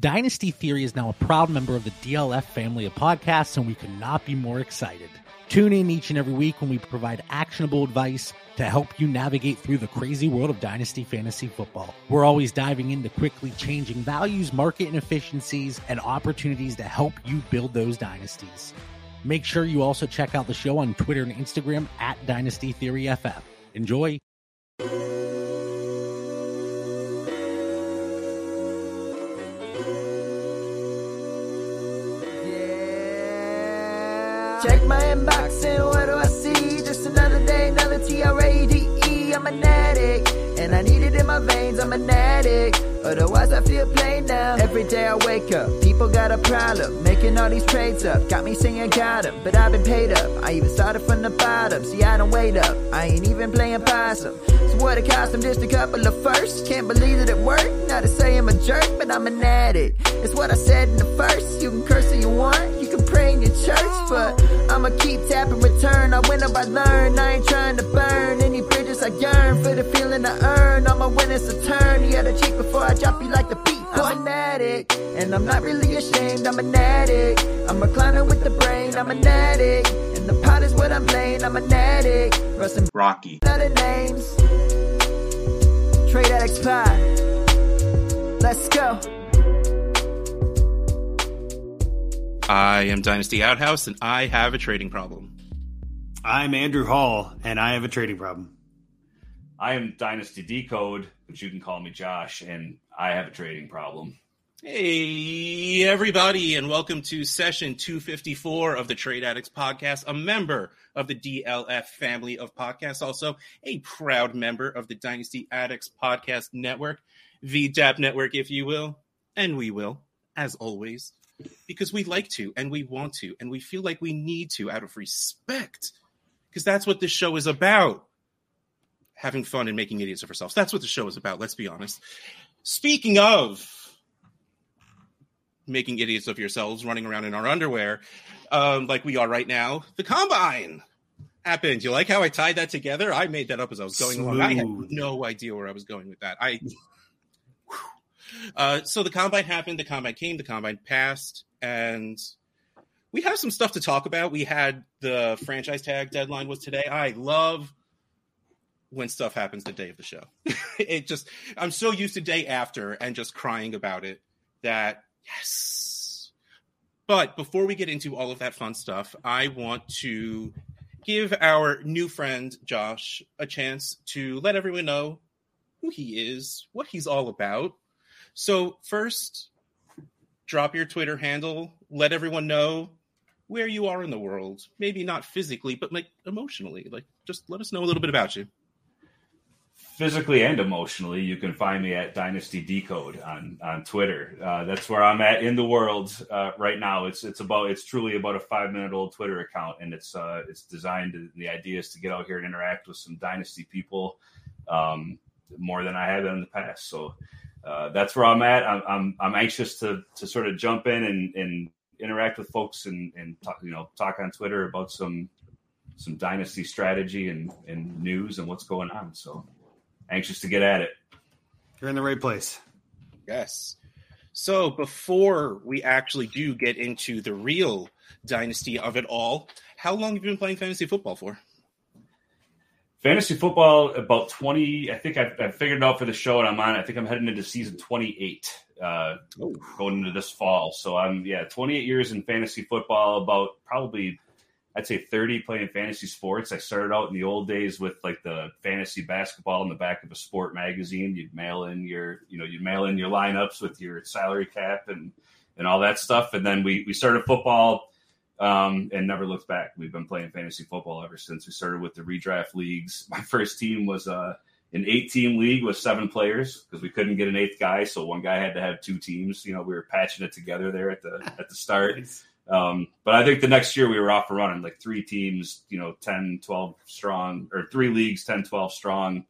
Dynasty Theory is now a proud member of the DLF family of podcasts, and we could not be more excited. Tune in each and every week when we provide actionable advice to help you navigate through the crazy world of Dynasty Fantasy Football. We're always diving into quickly changing values, market inefficiencies, and opportunities to help you build those dynasties. Make sure you also check out the show on Twitter and Instagram at Dynasty Theory FF. Enjoy. Check my inbox and what do I see? Just another day, another T-R-A-D-E. I'm an addict, and I need it in my veins. I'm an addict, otherwise I feel plain now. Every day I wake up, people got a problem, making all these trades up. Got me singing got 'em, but I've been paid up. I even started from the bottom, see I don't wait up. I ain't even playing possum. So what it cost them just a couple of firsts. Can't believe that it worked. Not to say I'm a jerk, but I'm an addict. It's what I said in the first. You can curse if you want, you can pray in church, but I'ma keep tapping return. I win up, I learn. I ain't trying to burn any bridges. I yearn for the feeling I earn. All my winnings a turn. You gotta cheat before I drop you like the beat. I'm an addict, and I'm not really ashamed. I'm an addict. I'm a climber with the brain. I'm an addict, and the pot is what I'm playing. I'm an addict. Rustin' Rocky. other names. Trade Pod. Let's go. I am Dynasty Outhouse, and I have a trading problem. I'm Andrew Hall, and I have a trading problem. I am Dynasty Decode, but you can call me Josh, and I have a trading problem. Hey, everybody, and welcome to session 254 of the Trade Addicts Podcast, a member of the DLF family of podcasts, also a proud member of the Dynasty Addicts Podcast Network, VDAP Network, if you will. And we will, as always, because we like to, and we want to, and we feel like we need to out of respect, because that's what this show is about having fun and making idiots of ourselves. That's what the show is about, let's be honest. Speaking of making idiots of yourselves, running around in our underwear, um, like we are right now, the combine happened. You like how I tied that together? I made that up as I was going along. I had no idea where I was going with that. I. Uh, so the combine happened. The combine came. The combine passed, and we have some stuff to talk about. We had the franchise tag deadline was today. I love when stuff happens the day of the show. it just I'm so used to day after and just crying about it that yes. But before we get into all of that fun stuff, I want to give our new friend Josh a chance to let everyone know who he is, what he's all about. So first, drop your Twitter handle, let everyone know where you are in the world. Maybe not physically, but like emotionally. Like just let us know a little bit about you. Physically and emotionally, you can find me at Dynasty Decode on on Twitter. Uh, that's where I'm at in the world uh, right now. It's it's about it's truly about a five minute old Twitter account, and it's uh, it's designed. To, the idea is to get out here and interact with some Dynasty people um, more than I have in the past. So uh, that's where I'm at. I'm, I'm I'm anxious to to sort of jump in and, and interact with folks and and talk you know talk on Twitter about some some dynasty strategy and and news and what's going on. So anxious to get at it. You're in the right place. Yes. So before we actually do get into the real dynasty of it all, how long have you been playing fantasy football for? Fantasy football about twenty. I think I've, I've figured it out for the show, and I'm on. I think I'm heading into season twenty eight. Uh, going into this fall. So I'm yeah, 28 years in fantasy football. About probably I'd say 30 playing fantasy sports. I started out in the old days with like the fantasy basketball in the back of a sport magazine. You'd mail in your, you know, you'd mail in your lineups with your salary cap and and all that stuff. And then we we started football um, and never looked back. We've been playing fantasy football ever since. We started with the redraft leagues. My first team was uh, an eight team league with seven players because we couldn't get an eighth guy, so one guy had to have two teams. You know, we were patching it together there at the at the start. Um, but I think the next year we were off and running like three teams, you know, 10, 12 strong, or three leagues, 10, 12 strong.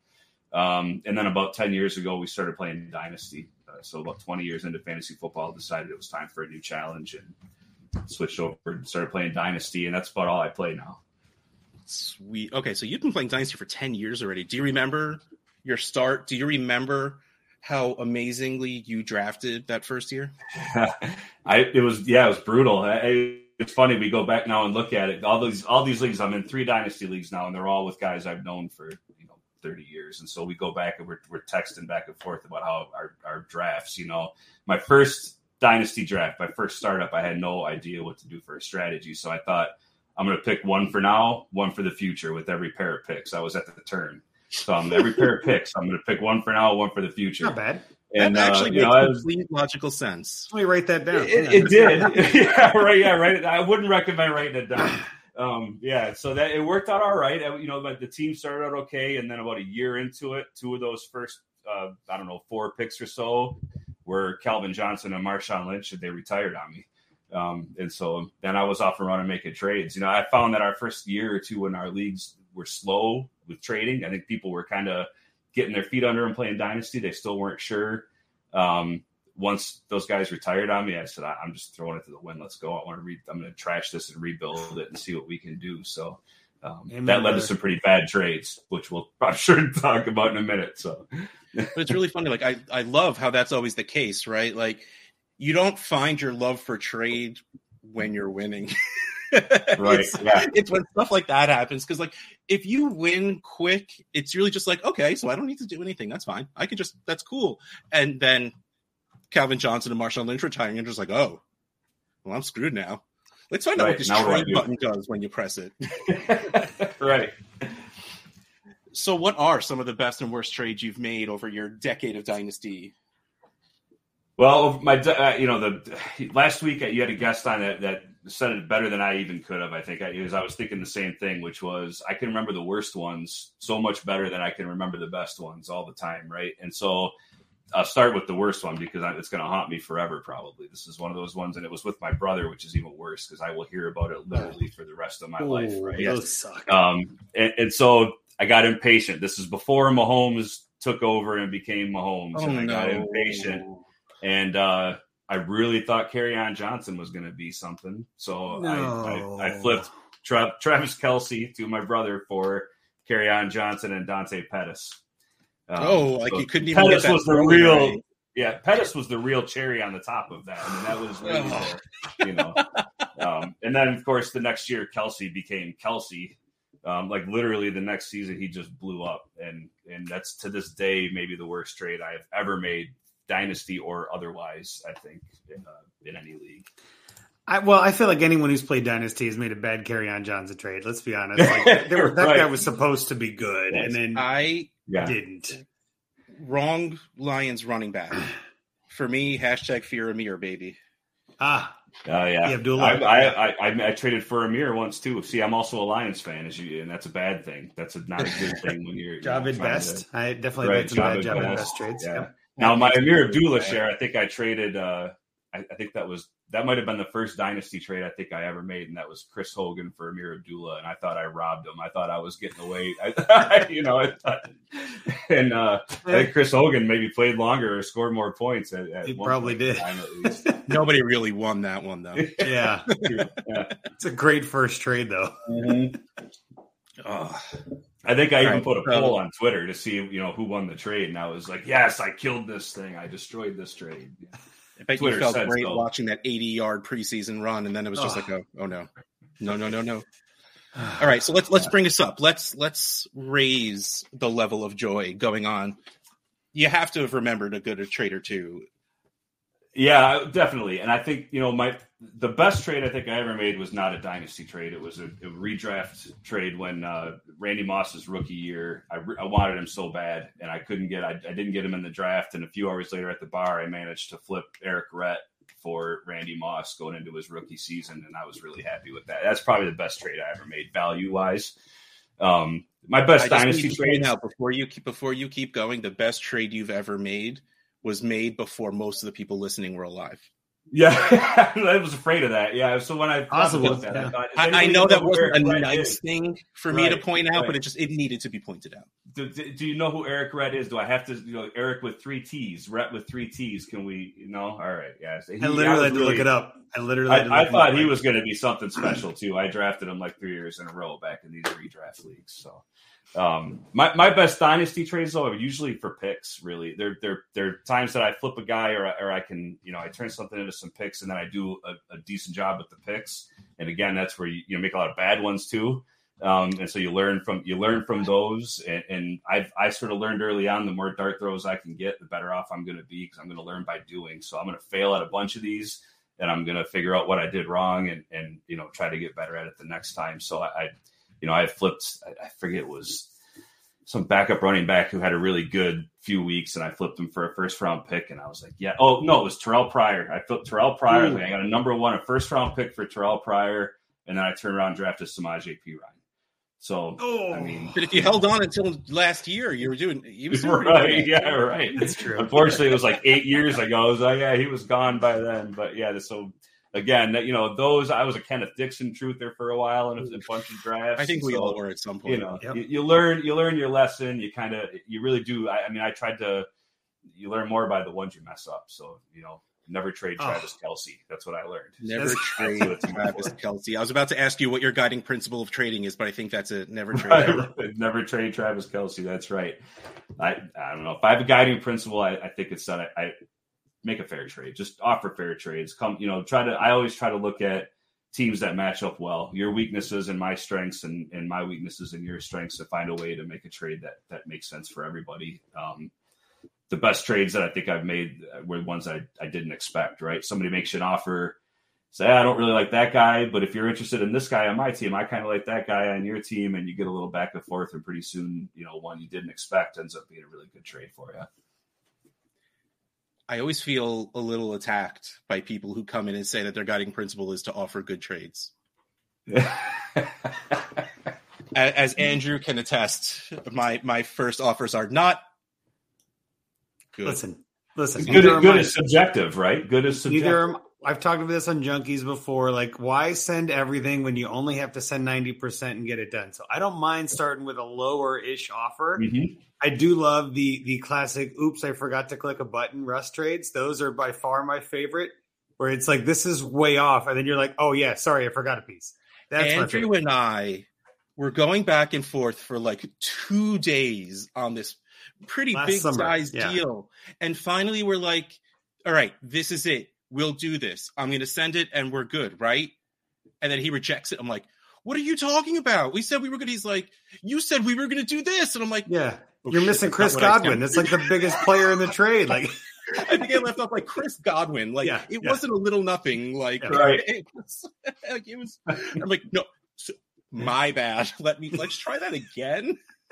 Um, and then about 10 years ago, we started playing Dynasty. Uh, so about 20 years into fantasy football, decided it was time for a new challenge and switched over and started playing Dynasty. And that's about all I play now. Sweet. Okay, so you've been playing Dynasty for 10 years already. Do you remember your start? Do you remember how amazingly you drafted that first year? I it was yeah, it was brutal. I, it's funny we go back now and look at it. All these all these leagues, I'm in three dynasty leagues now, and they're all with guys I've known for you know 30 years. And so we go back and we're we're texting back and forth about how our our drafts. You know, my first dynasty draft, my first startup, I had no idea what to do for a strategy, so I thought I'm going to pick one for now, one for the future with every pair of picks. I was at the turn. So um, every pair of picks, I'm going to pick one for now, one for the future. Not bad. And that actually uh, makes know, complete logical sense. Let me write that down. It, it did. yeah, right. Yeah, right. I wouldn't recommend writing it down. Um, yeah, so that it worked out all right. You know, but the team started out okay, and then about a year into it, two of those first, uh, I don't know, four picks or so were Calvin Johnson and Marshawn Lynch, and they retired on me. Um, and so then I was off and running making trades. You know, I found that our first year or two when our leagues were slow with trading, I think people were kind of getting their feet under and playing dynasty. They still weren't sure. Um, once those guys retired on me, I said, I'm just throwing it to the wind. Let's go. I want to read. I'm going to trash this and rebuild it and see what we can do. So um, that led to some pretty bad trades, which we'll I'm sure talk about in a minute. So, but it's really funny. Like I, I love how that's always the case, right? Like you don't find your love for trade when you're winning. right. It's, yeah. it's when stuff like that happens. Cause like if you win quick, it's really just like, okay, so I don't need to do anything. That's fine. I can just that's cool. And then Calvin Johnson and Marshawn Lynch retiring, and just like, oh, well, I'm screwed now. Let's find right. out what this now trade button does when you press it. right. So, what are some of the best and worst trades you've made over your decade of Dynasty? Well, my uh, you know the last week you had a guest on that that said it better than I even could have. I think because I, I was thinking the same thing, which was I can remember the worst ones so much better than I can remember the best ones all the time, right? And so I'll start with the worst one because it's going to haunt me forever. Probably this is one of those ones, and it was with my brother, which is even worse because I will hear about it literally for the rest of my Ooh, life. Right? Those suck. Um, and, and, so I got impatient. This is before Mahomes took over and became Mahomes, oh, and I no. got impatient. And uh, I really thought Kerryon Johnson was going to be something, so no. I, I, I, flipped Tra- Travis Kelce to my brother for Kerryon Johnson and Dante Pettis. Um, oh, like so you couldn't even. Pettis was the real. Right. Yeah, Pettis was the real cherry on the top of that. I mean, that was really, oh. the, you know. Um, and then, of course, the next year, Kelce became Kelce. Um, like literally, the next season, he just blew up, and and that's to this day maybe the worst trade I have ever made, dynasty or otherwise. I think in, uh, in any league. I, well, I feel like anyone who's played Dynasty has made a bad Kerryon Johnson trade. Let's be honest. Like, were, that right. guy was supposed to be good, yes. and then I yeah. didn't. Wrong Lions running back. For me, hashtag fear of Ameer, baby. Ah. Oh uh, yeah, Abdullah. I, I, I, I, traded for Ameer once too. See, I'm also a Lions fan, as you, and that's a bad thing. That's a, not a good thing when you're Jahvid Best. To, I definitely right, made some bad Jahvid Best trades. Yeah. Now my Ameer Abdullah share, I think I traded. uh I, I think that was that might have been the first dynasty trade I think I ever made, and that was Chris Hogan for Ameer Abdullah, and I thought I robbed him. I thought I was getting away, I, you know. I thought, and uh, I think Chris Hogan maybe played longer or scored more points. At, at he probably did. Nobody really won that one though. Yeah. yeah. it's a great first trade though. Mm-hmm. Oh. I think I even right. put a poll on Twitter to see you know who won the trade, and I was like, "Yes, I killed this thing. I destroyed this trade." I bet Twitter you felt great so. watching that 80 yard preseason run, and then it was just oh. like, oh, oh no, no, no, no, no. All right, so let's let's bring this up. Let's let's raise the level of joy going on. You have to have remembered a good a trade or two yeah, definitely. And I think you know my the best trade I think I ever made was not a dynasty trade. It was a, a redraft trade when uh, Randy Moss's rookie year. I, I, wanted him so bad, and I couldn't get. I, I, didn't get him in the draft. And a few hours later at the bar, I managed to flip Errict Rhett for Randy Moss going into his rookie season, and I was really happy with that. That's probably the best trade I ever made value wise. Um, my best dynasty trade now before you keep, before you keep going. The best trade you've ever made was made before most of the people listening were alive. Yeah, I was afraid of that. Yeah, so when I Possible, that, yeah. I, thought, I, I, know that wasn't a nice thing for right, me to point out, right. but it just it needed to be pointed out. Do, do, you know who Errict Rhett is? Do I have to, you know, Eric with three T's, Red with three T's? Can we, you know? All right, yeah. He, I literally had to really, look it up. I literally, I, I thought he was going to be something special too. I drafted him like three years in a row back in these redraft leagues. So, Um, my, my best dynasty trades though are usually for picks. Really, they're they're they're times that I flip a guy or or I can you know I turn something into some picks and then I do a, a decent job with the picks. And again, that's where you, you know, make a lot of bad ones too. Um, and so you learn from you learn from those. And, and I've I sort of learned early on the more dart throws I can get, the better off I'm going to be because I'm going to learn by doing. So I'm going to fail at a bunch of these and I'm going to figure out what I did wrong and and you know try to get better at it the next time. So I, I you know, I flipped, I forget it was some backup running back who had a really good few weeks, and I flipped him for a first round pick. And I was like, yeah, oh, no, it was Terrelle Pryor. I flipped Terrelle Pryor. Hmm. Like, I got a number one, a first round pick for Terrelle Pryor. And then I turned around and drafted Samaje Perine. So, oh. I mean, oh. but if you held on until last year, you were doing, he was right. Yeah, right. That's true. Unfortunately, it was like eight years ago. I was like, oh, yeah, he was gone by then. But yeah, so again, that you know, those I was a Kenneth Dixon truther for a while in a, a bunch of drafts. I think we so, all were at some point. You know, yep. you, you, learn you learn your lesson. You kind of you really do. I, I, mean, I tried to. You learn more by the ones you mess up. So you know, never trade. Travis oh. Kelce. That's what I learned. Never trade Travis Kelce. I was about to ask you what your guiding principle of trading is, but I think that's a never trade. Right. never trade Travis Kelce. That's right. I I don't know if I have a guiding principle. I, I think it's that I, I make a fair trade. Just offer fair trades. Come, you know, try to. I always try to look at teams that match up well. Your weaknesses and my strengths, and, and my weaknesses and your strengths to find a way to make a trade that that makes sense for everybody. Um, the best trades that I think I've made were ones I, I didn't expect. Right, somebody makes you an offer. Say, I don't really like that guy, but if you're interested in this guy on my team, I kind of like that guy on your team, and you get a little back and forth, and pretty soon, you know, one you didn't expect ends up being a really good trade for you. I always feel a little attacked by people who come in and say that their guiding principle is to offer good trades. As Andrew can attest, my my first offers are not good. Listen, listen. Good, good is subjective, right? Good is subjective. Neither I've talked about this on Junkies before. Like, why send everything when you only have to send 90% and get it done? So I don't mind starting with a lower ish offer. Mm-hmm. I do love the the classic oops, I forgot to click a button rust trades. Those are by far my favorite. Where it's like this is way off, and then you're like, oh yeah, sorry, I forgot a piece. That's Andrew and I were going back and forth for like two days on this pretty Last big summer. size yeah. deal. And finally we're like, all right, this is it we'll do this. I'm going to send it and we're good, right? And then he rejects it. I'm like, what are you talking about? We said we were going to, he's like, you said we were going to do this. And I'm like, yeah, oh, you're shit, missing Chris Godwin. It's like the biggest player in the trade. Like, I think I left off like Chris Godwin. Like, yeah, it yeah. wasn't a little nothing. Like, yeah. right. it, was, like, it was, I'm like, no, so, my bad. Let me, let's try that again.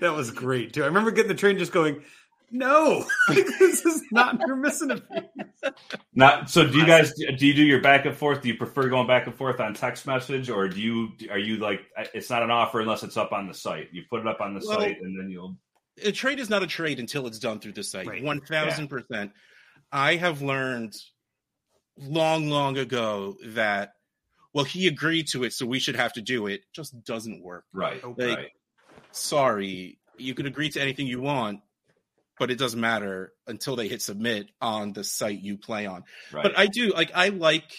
that was great too. I remember getting the train just going, no, this is not. You're missing a piece. Not so. Do you guys do you do your back and forth? Do you prefer going back and forth on text message, or do you are you like it's not an offer unless it's up on the site? You put it up on the well, site, and then you'll. A trade is not a trade until it's done through the site. One thousand percent. I have learned long, long ago that well, he agreed to it, so we should have to do it. Just doesn't work. Right. Like, right. Sorry, you can agree to anything you want but it doesn't matter until they hit submit on the site you play on. Right. But I do like I like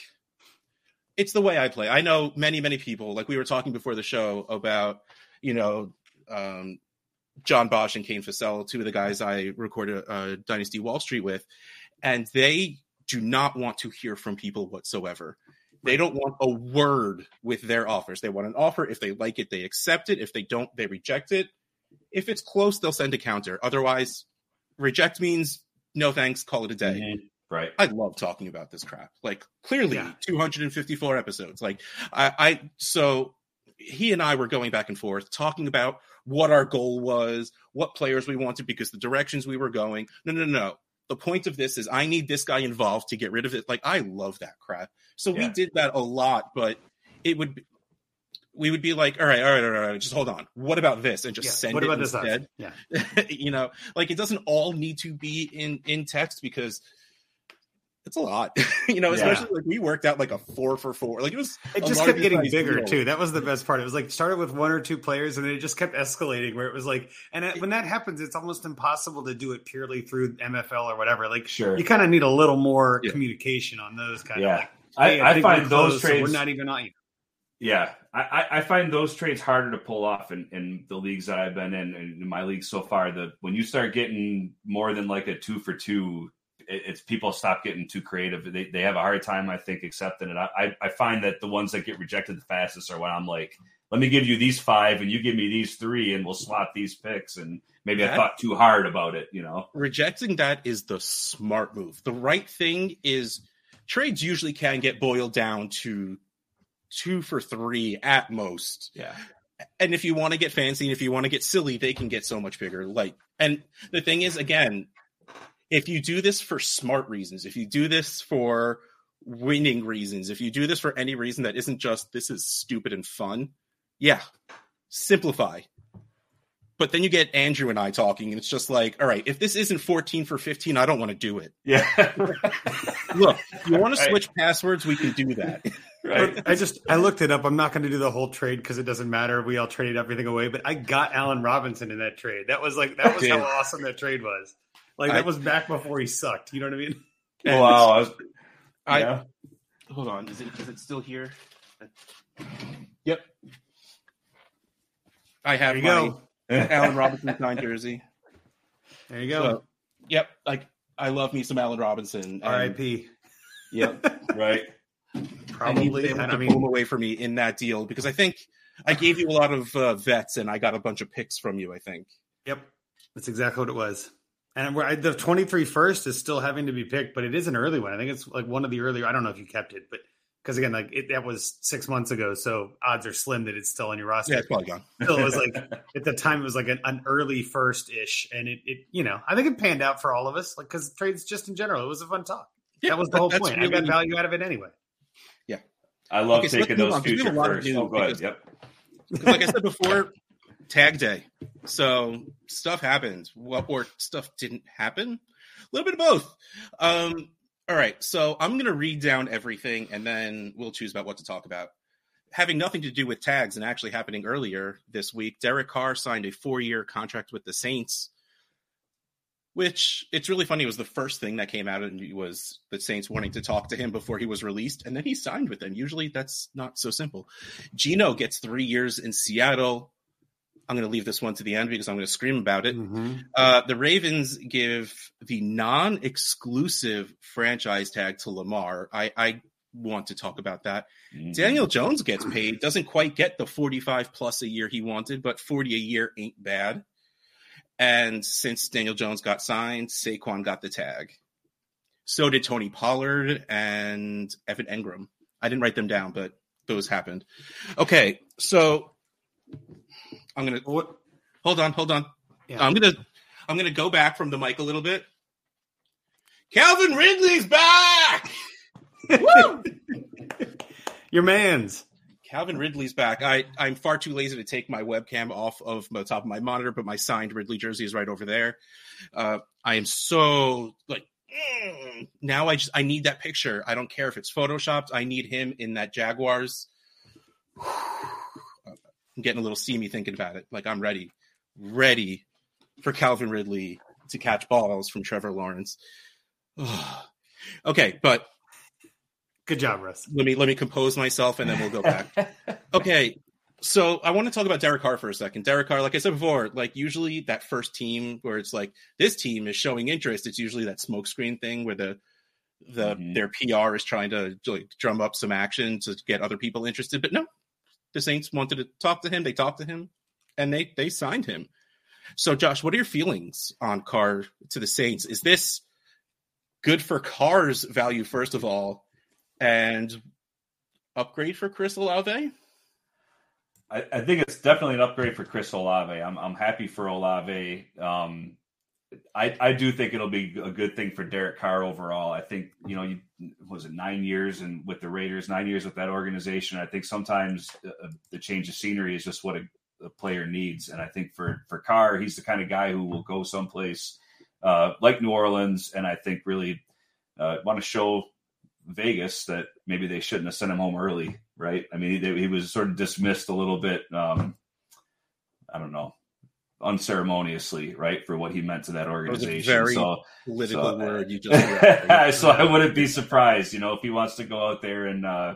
it's the way I play. I know many many people like we were talking before the show about you know um, John Bosch and Kane Fassell, two of the guys I recorded uh, Dynasty Wall Street with, and they do not want to hear from people whatsoever. They don't want a word with their offers. They want an offer. If they like it, they accept it. If they don't, they reject it. If it's close, they'll send a counter. Otherwise, reject means no thanks, call it a day. Mm-hmm. Right. I love talking about this crap. Like clearly yeah. 254 episodes. Like I, I so he and I were going back and forth talking about what our goal was, what players we wanted because the directions we were going. No, no, no. The point of this is I need this guy involved to get rid of it. Like I love that crap. So yeah. we did that a lot, but it would we would be like, all right, all right, all right, just hold on. What about this? And just yeah, send what it about instead. Yeah. you know, like it doesn't all need to be in in text because it's a lot. you know, especially yeah. like we worked out like a four for four. Like it was It just kept getting bigger deal. too. That was the best part. It was like started with one or two players and then it just kept escalating where it was like and when that happens it's almost impossible to do it purely through MFL or whatever. Like sure. you kind of need a little more yeah. communication on those kind of like hey, I, I, I find those trades so we're not even on you Yeah, I, I find those trades harder to pull off in, in the leagues that I've been in, in my league so far. The when you start getting more than like a two for two, it, it's people stop getting too creative. They, they have a hard time, I think, accepting it. I, I find that the ones that get rejected the fastest are when I'm like, let me give you these five and you give me these three and we'll swap these picks. And maybe that, I thought too hard about it, you know. Rejecting that is the smart move. The right thing is trades usually can get boiled down to two for three at most. Yeah. And if you want to get fancy and if you want to get silly, they can get so much bigger. Like, and the thing is, again, if you do this for smart reasons, if you do this for winning reasons, if you do this for any reason that isn't just this is stupid and fun, yeah, simplify. But then you get Andrew and I talking, and it's just like, all right, if this isn't 14 for 15, I don't want to do it. Yeah. Look, you want to switch right. passwords, we can do that. Right. I just I looked it up. I'm not going to do the whole trade because it doesn't matter. We all traded everything away, but I got Allen Robinson in that trade. That was like that was how awesome that trade was. Like that I, was back before he sucked. You know what I mean? And wow. I, was, I yeah. hold on. Is it is it still here? Yep. I have there you my, go. Allen Robinson signed jersey. There you go. So, yep, like I love me some Allen Robinson. R.I.P. Yep, right. Probably. I mean, away for me in that deal because I think I gave you a lot of uh, vets and I got a bunch of picks from you. I think. Yep, that's exactly what it was. And the 23 first is still having to be picked, but it is an early one. I think it's like one of the earlier. I don't know if you kept it, but because again, like it, that was six months ago, so odds are slim that it's still on your roster. Yeah, it's probably gone. so it was like at the time it was like an, an early first ish, and it, it, you know, I think it panned out for all of us, like because trades just in general, it was a fun talk. Yeah, that was the whole point. Really, I got value out of it anyway. I love okay, taking so those future first. Oh, go ahead. Yep. like I said before, tag day. So stuff happened. What or stuff didn't happen. A little bit of both. Um, all right, so I'm going to read down everything and then we'll choose about what to talk about. Having nothing to do with tags and actually happening earlier this week, Derek Carr signed a four year contract with the Saints, which it's really funny. It was the first thing that came out and it was the Saints wanting to talk to him before he was released, and then he signed with them. Usually that's not so simple. Geno gets three years in Seattle. I'm going to leave this one to the end because I'm going to scream about it. Mm-hmm. Uh, the Ravens give the non-exclusive franchise tag to Lamar. I, I want to talk about that. Mm-hmm. Daniel Jones gets paid, doesn't quite get the 45 plus a year he wanted, but 40 a year ain't bad. And since Daniel Jones got signed, Saquon got the tag. So did Tony Pollard and Evan Engram. I didn't write them down, but those happened. Okay, so I'm gonna hold on, hold on. Yeah. I'm gonna I'm gonna go back from the mic a little bit. Calvin Ridley's back. Woo! Your man's. Calvin Ridley's back. I, I'm far too lazy to take my webcam off of the top of my monitor, but my signed Ridley jersey is right over there. Uh, I am so like mm, now. I just I need that picture. I don't care if it's photoshopped. I need him in that Jaguars. I'm getting a little steamy thinking about it. Like I'm ready, ready for Calvin Ridley to catch balls from Trevor Lawrence. okay, but good job, Russ. Let me let me compose myself and then we'll go back. okay, so I want to talk about Derek Carr for a second. Derek Carr, like I said before, like usually that first team where it's like this team is showing interest, it's usually that smokescreen thing where the the mm-hmm. their PR is trying to like, drum up some action to get other people interested. But no, the Saints wanted to talk to him. They talked to him, and they they signed him. So, Josh, what are your feelings on Carr to the Saints? Is this good for Carr's value first of all, and upgrade for Chris Olave? I, I think it's definitely an upgrade for Chris Olave. I'm I'm happy for Olave. Um, I, I do think it'll be a good thing for Derek Carr overall. I think you know, you, was it nine years and with the Raiders, nine years with that organization. I think sometimes uh, the change of scenery is just what a, a, player needs, and I think for for Carr, he's the kind of guy who will go someplace uh, like New Orleans, and I think really uh, want to show Vegas that maybe they shouldn't have sent him home early, right? I mean, he, he was sort of dismissed a little bit. Um, I don't know unceremoniously, right, for what he meant to that organization. very so, political so, word you just. so I wouldn't be surprised, you know, if he wants to go out there and uh,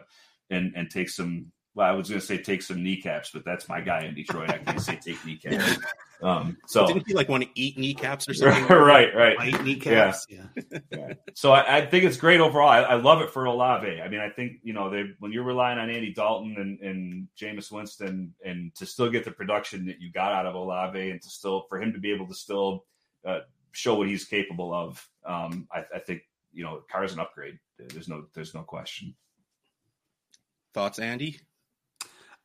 and and take some well, I was going to say take some kneecaps, but that's my guy in Detroit. I can't say take kneecaps. Um, so didn't he like want to eat kneecaps or something? right, right. Eat kneecaps. Yeah. yeah. So I, I, think it's great overall. I, I, love it for Olave. I mean, I think you know they when you're relying on Andy Dalton and, and Jameis Winston, and to still get the production that you got out of Olave, and to still for him to be able to still uh, show what he's capable of, um, I, I think you know Carr's an upgrade. There's no there's no question. Thoughts, Andy?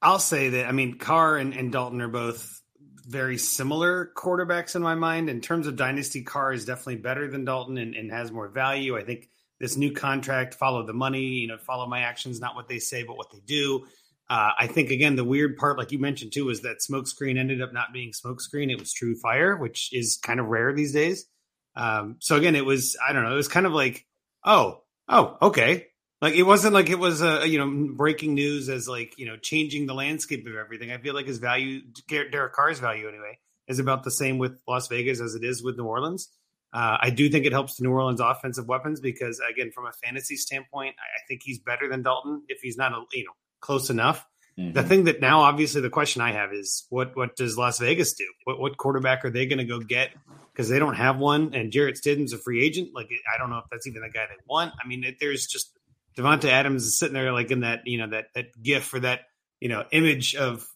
I'll say that I mean Carr and, and Dalton are both very similar quarterbacks in my mind. In terms of dynasty, Carr is definitely better than Dalton and, and has more value. I think this new contract, follow the money, you know, follow my actions, not what they say, but what they do. Uh, I think again, the weird part, like you mentioned too, is that smokescreen ended up not being smokescreen. It was true fire, which is kind of rare these days. Um, so again, it was I don't know. It was kind of like, oh, oh, okay, like it wasn't like it was a you know breaking news as like you know changing the landscape of everything. I feel like his value, Derek Carr's value anyway, is about the same with Las Vegas as it is with New Orleans. Uh, I do think it helps the New Orleans offensive weapons because again, from a fantasy standpoint, I, I think he's better than Dalton if he's not a, you know close enough. Mm-hmm. The thing that now, obviously, the question I have is what what does Las Vegas do? What what quarterback are they going to go get? Because they don't have one, and Jarrett Stidham's a free agent. Like I don't know if that's even the guy they want. I mean, it, there's just Davante Adams is sitting there like in that you know that that gif for that you know image of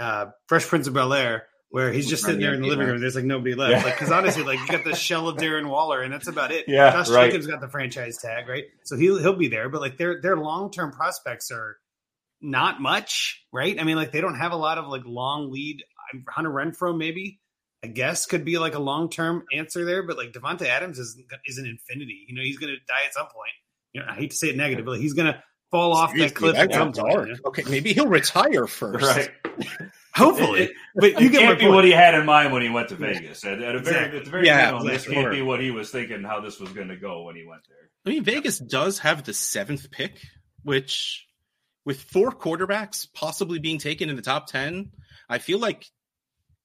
uh, Fresh Prince of Bel Air where he's just sitting there in the living room. There's like nobody left. Yeah. Like because honestly, like you got the shell of Darren Waller, and that's about it. Yeah, Josh right. Jacobs got the franchise tag, right? So he'll he'll be there. But like their their long term prospects are not much, right? I mean, like they don't have a lot of like long lead. Hunter Renfrow maybe. I guess could be like a long term answer there, but like Davante Adams is is an infinity. You know, he's going to die at some point you know, I hate to say it negatively, he's going to fall off Seriously, that cliff. That sounds hard. Okay, maybe he'll retire first. Right. Hopefully, but you can't be what he had in mind when he went to Vegas. At, at a very, exactly. at the very yeah, minimum, this can't be what he was thinking how this was going to go when he went there. I mean, Vegas does have the seventh pick, which, with four quarterbacks possibly being taken in the top ten, I feel like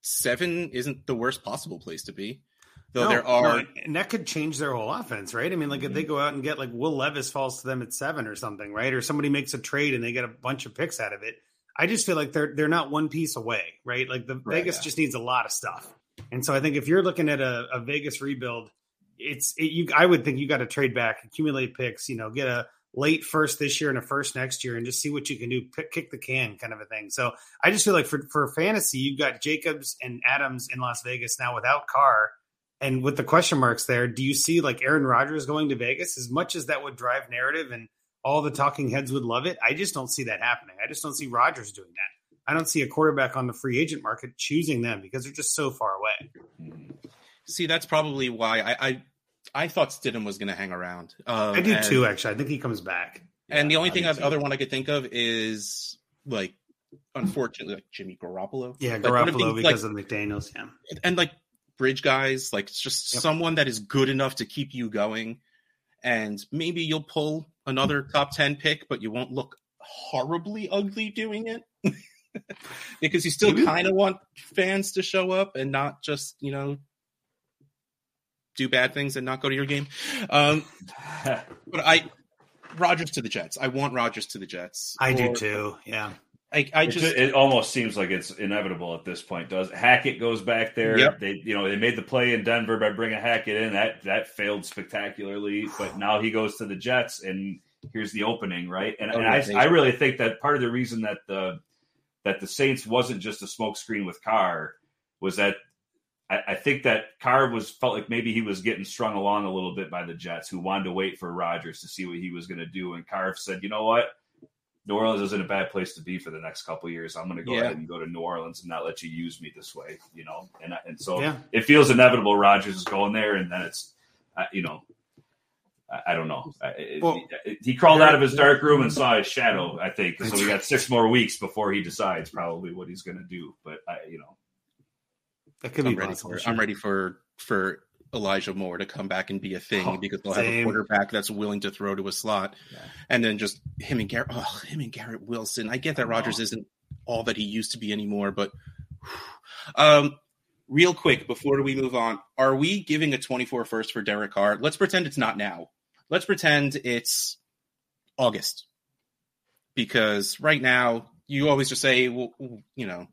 seven isn't the worst possible place to be. Though no, there are, no, and that could change their whole offense, right? I mean, like mm-hmm. if they go out and get like Will Levis falls to them at seven or something, right? Or somebody makes a trade and they get a bunch of picks out of it. I just feel like they're they're not one piece away, right? Like the right, Vegas yeah. just needs a lot of stuff, and so I think if you're looking at a, a Vegas rebuild, it's it, you. I would think you got to trade back, accumulate picks, you know, get a late first this year and a first next year, and just see what you can do, pick, kick the can, kind of a thing. So I just feel like for for fantasy, you've got Jacobs and Adams in Las Vegas now without Carr and with the question marks there, do you see like Aaron Rodgers going to Vegas as much as that would drive narrative and all the talking heads would love it? I just don't see that happening. I just don't see Rodgers doing that. I don't see a quarterback on the free agent market choosing them because they're just so far away. See, that's probably why I I, I thought Stidham was going to hang around. Um, I do and, too. Actually, I think he comes back. And yeah, the only thing, I, other one I could think of is like, unfortunately, like Jimmy Garoppolo. Yeah, Garoppolo because like, of McDaniel's. Yeah, and like bridge guys, like it's just yep. someone that is good enough to keep you going. And maybe you'll pull another top 10 pick, but you won't look horribly ugly doing it. because you still kind of want fans to show up and not just, you know, do bad things and not go to your game. Um, but I, Rodgers to the Jets. I want Rodgers to the Jets. I or, do too. Yeah. I, I just, it, it, almost seems like it's inevitable at this point. Does Hackett goes back there? Yep. They, you know, they made the play in Denver by bringing Hackett in. That that failed spectacularly, but now he goes to the Jets, and here's the opening, right? And, oh, and I, I really think that part of the reason that the that the Saints wasn't just a smokescreen with Carr was that I, I think that Carr was felt like maybe he was getting strung along a little bit by the Jets, who wanted to wait for Rodgers to see what he was going to do, and Carr said, you know what New Orleans isn't a bad place to be for the next couple years. I'm going to go yeah. ahead and go to New Orleans and not let you use me this way, you know. And and so yeah. it feels inevitable. Rodgers is going there, and then it's, uh, you know, I, I don't know. Well, it, he crawled out of his dark room and saw his shadow. I think so. We got six more weeks before he decides probably what he's going to do. But I, you know, that could I'm be ready for. I'm ready for for Elijah Moore to come back and be a thing oh, because they'll same. have a quarterback that's willing to throw to a slot, yeah. and then just him and Garrett. Oh, him and Garrett Wilson. I get that Rodgers isn't all that he used to be anymore, but um, real quick before we move on, are we giving a 24 first for Derek Carr? Let's pretend it's not now. Let's pretend it's August because right now you always just say, well, you know,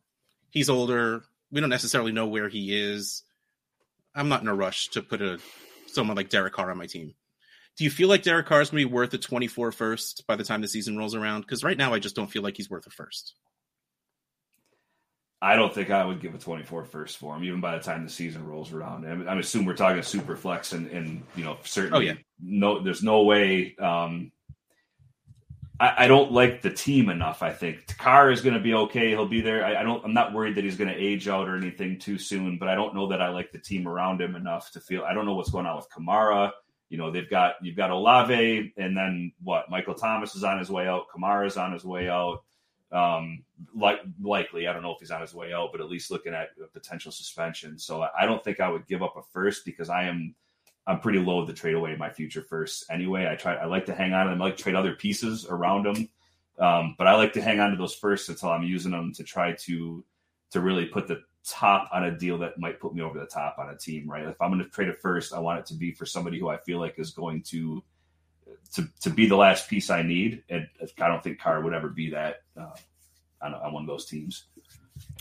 he's older. We don't necessarily know where he is. I'm not in a rush to put a someone like Derek Carr on my team. Do you feel like Derek Carr is going to be worth a 24 first by the time the season rolls around? Because right now, I just don't feel like he's worth a first. I don't think I would give a 24 first for him, even by the time the season rolls around. I, mean, I assume we're talking super flex, and, and you know, certainly, oh, yeah. no, there's no way. Um, I, I, don't like the team enough. I think Carr is going to be okay; he'll be there. I, I, don't. I'm not worried that he's going to age out or anything too soon, but I don't know that I like the team around him enough to feel. I don't know what's going on with Kamara. You know, they've got you've got Olave, and then what? Michael Thomas is on his way out. Kamara's on his way out. Um, like likely, I don't know if he's on his way out, but at least looking at a potential suspension. So I don't think I would give up a first because I am I'm pretty loath to trade away my future first anyway. I try I like to hang on to them. I like trade other pieces around them. Um, but I like to hang on to those first until I'm using them to try to to really put the top on a deal that might put me over the top on a team, right? If I'm going to trade it first, I want it to be for somebody who I feel like is going to to to be the last piece I need. And I don't think Carr would ever be that uh, on, on one of those teams.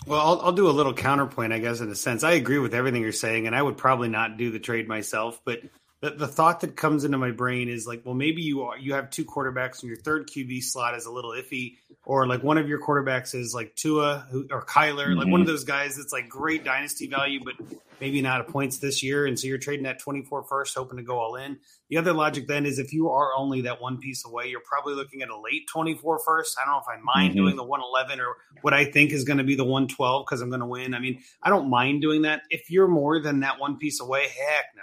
Well, I'll, I'll, do a little counterpoint, I guess, in a sense. I agree with everything you're saying, and I would probably not do the trade myself. But the, the thought that comes into my brain is like, well, maybe you are you have two quarterbacks and your third QB slot is a little iffy, or like one of your quarterbacks is like Tua or Kyler, mm-hmm. like one of mm-hmm. those guys that's like great dynasty value, but maybe not a points this year, and so you're trading that 24 first, hoping to go all in. The other logic then is if you are only that one piece away, you're probably looking at a late 24 first. I don't know if I mind mm-hmm. doing the 111 or what I think is going to be the 112 because I'm going to win. I mean, I don't mind doing that. If you're more than that one piece away, heck no.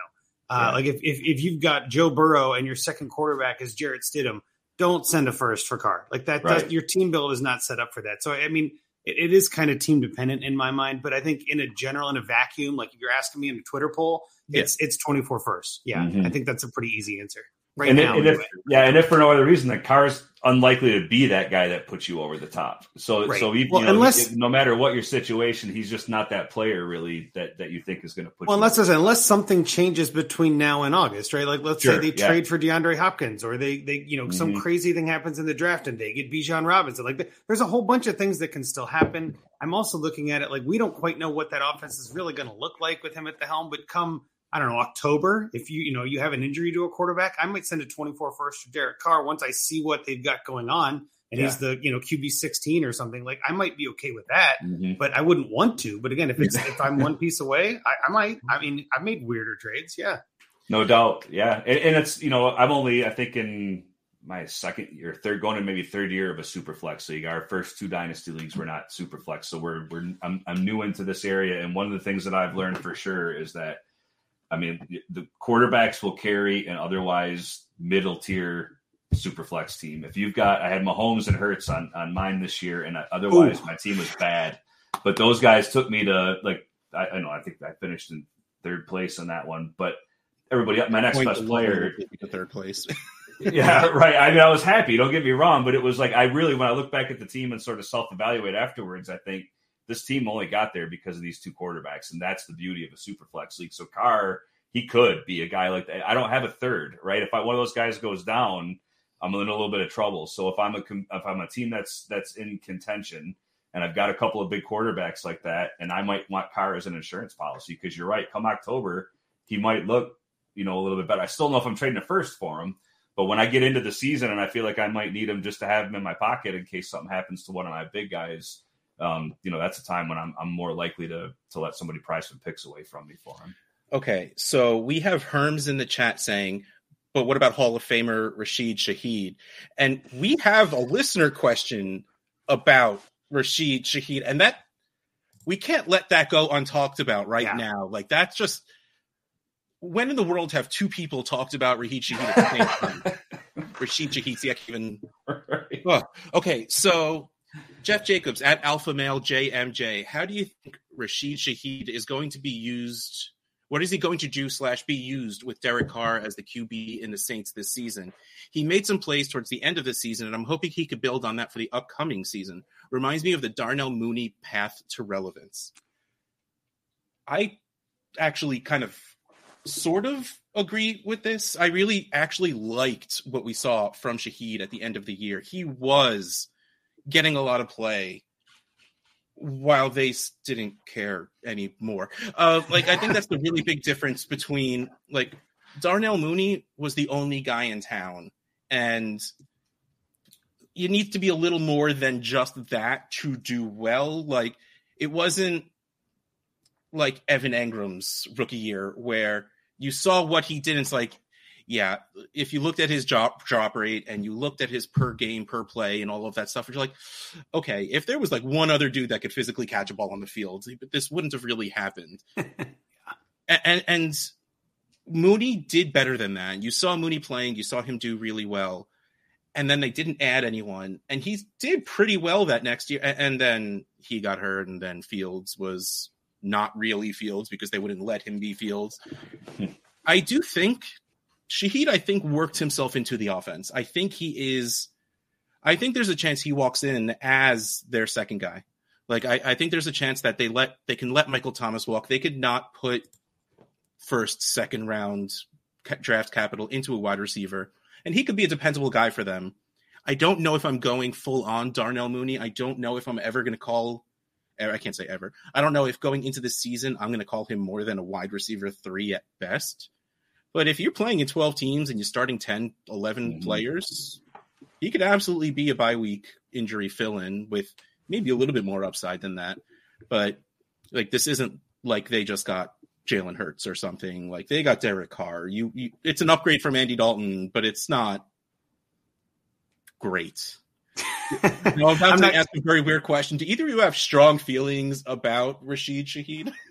Uh, Like if, if if you've got Joe Burrow and your second quarterback is Jarrett Stidham, don't send a first for Carr. Like that, right. that your team build is not set up for that. So I mean, it, it is kind of team dependent in my mind. But I think in a general, in a vacuum, like if you're asking me in a Twitter poll, yeah. it's it's 24 first. Yeah, mm-hmm. I think that's a pretty easy answer right and now. and if, yeah, and if for no other reason, the Carr's unlikely to be that guy that puts you over the top. So, right. so even, well, you know, unless no matter what your situation, he's just not that player really that that you think is going to put. Well, unless unless something changes between now and August, right? Like let's sure, say they yeah. trade for DeAndre Hopkins, or they they you know mm-hmm. some crazy thing happens in the draft and they get Bijan Robinson. Like there's a whole bunch of things that can still happen. I'm also looking at it like we don't quite know what that offense is really going to look like with him at the helm, but come I don't know, October, if you, you know, you have an injury to a quarterback, I might send a 24 first to Derek Carr once I see what they've got going on and yeah. he's the, you know, QB 16 or something. Like I might be okay with that, mm-hmm. but I wouldn't want to. But again, if it's, if I'm one piece away, I, I, might, I mean, I've made weirder trades. Yeah. No doubt. Yeah. And, and, it's, you know, I'm only, I think in my second year, third, going to maybe third year of a super flex league. Our first two dynasty leagues were not super flex. So we're, we're, I'm, I'm new into this area. And one of the things that I've learned for sure is that, I mean, the quarterbacks will carry an otherwise middle tier super flex team. If you've got, I had Mahomes and Hurts on on mine this year, and otherwise Ooh. my team was bad. But those guys took me to like I, I know I think I finished in third place on that one. But everybody, my next Point best player, to third place. yeah, right. I mean, I was happy. Don't get me wrong, but it was like I really, when I look back at the team and sort of self evaluate afterwards, I think this team only got there because of these two quarterbacks, and that's the beauty of a super flex league. So Carr, he could be a guy like that. I don't have a third, right? If I, one of those guys goes down, I'm in a little bit of trouble. So if I'm a if I'm a team that's that's in contention, and I've got a couple of big quarterbacks like that, and I might want Carr as an insurance policy because you're right. Come October, he might look, you know, a little bit better. I still know if I'm trading a first for him, but when I get into the season and I feel like I might need him just to have him in my pocket in case something happens to one of my big guys, um, you know, that's a time when I'm, I'm more likely to to let somebody price some picks away from me for him. Okay, so we have Herms in the chat saying, but what about Hall of Famer Rashid Shaheed? And we have a listener question about Rashid Shaheed, and that we can't let that go untalked about right yeah. now. Like that's just when in the world have two people talked about Rashid Shaheed at the same time? Rashid Shaheed, see, I even. Right. Oh, okay, so Jeff Jacobs at Alpha Male JMJ, how do you think Rashid Shaheed is going to be used? What is he going to do slash be used with Derek Carr as the QB in the Saints this season? He made some plays towards the end of the season, and I'm hoping he could build on that for the upcoming season. Reminds me of the Darnell Mooney path to relevance. I actually kind of sort of agree with this. I really actually liked what we saw from Shaheed at the end of the year. He was getting a lot of play while they didn't care anymore. Uh, like I think that's the really big difference between like Darnell Mooney was the only guy in town, and you need to be a little more than just that to do well. Like it wasn't like Evan Engram's rookie year where you saw what he did. And it's like, yeah, if you looked at his drop drop rate and you looked at his per game per play and all of that stuff, you're like, okay, if there was like one other dude that could physically catch a ball on the field, this wouldn't have really happened. and, and Mooney did better than that. You saw Mooney playing, you saw him do really well and then they didn't add anyone and he did pretty well that next year and then he got hurt and then fields was not really fields because they wouldn't let him be fields i do think shaheed i think worked himself into the offense i think he is i think there's a chance he walks in as their second guy like i, I think there's a chance that they let they can let michael thomas walk they could not put first second round draft capital into a wide receiver and he could be a dependable guy for them. I don't know if I'm going full on Darnell Mooney. I don't know if I'm ever going to call. Er, I can't say ever. I don't know if going into the season I'm going to call him more than a wide receiver three at best. But if you're playing in 12 teams and you're starting 10, 11 mm-hmm. players, he could absolutely be a bye week injury fill in with maybe a little bit more upside than that. But like this isn't like they just got Jalen Hurts or something. Like they got Derek Carr. You, you, it's an upgrade from Andy Dalton, but it's not great. you know, I'm about I'm to not... ask a very weird question. Do either of you have strong feelings about Rashid Shaheed?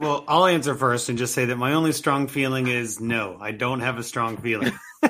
well, I'll answer first and just say that my only strong feeling is no, I don't have a strong feeling.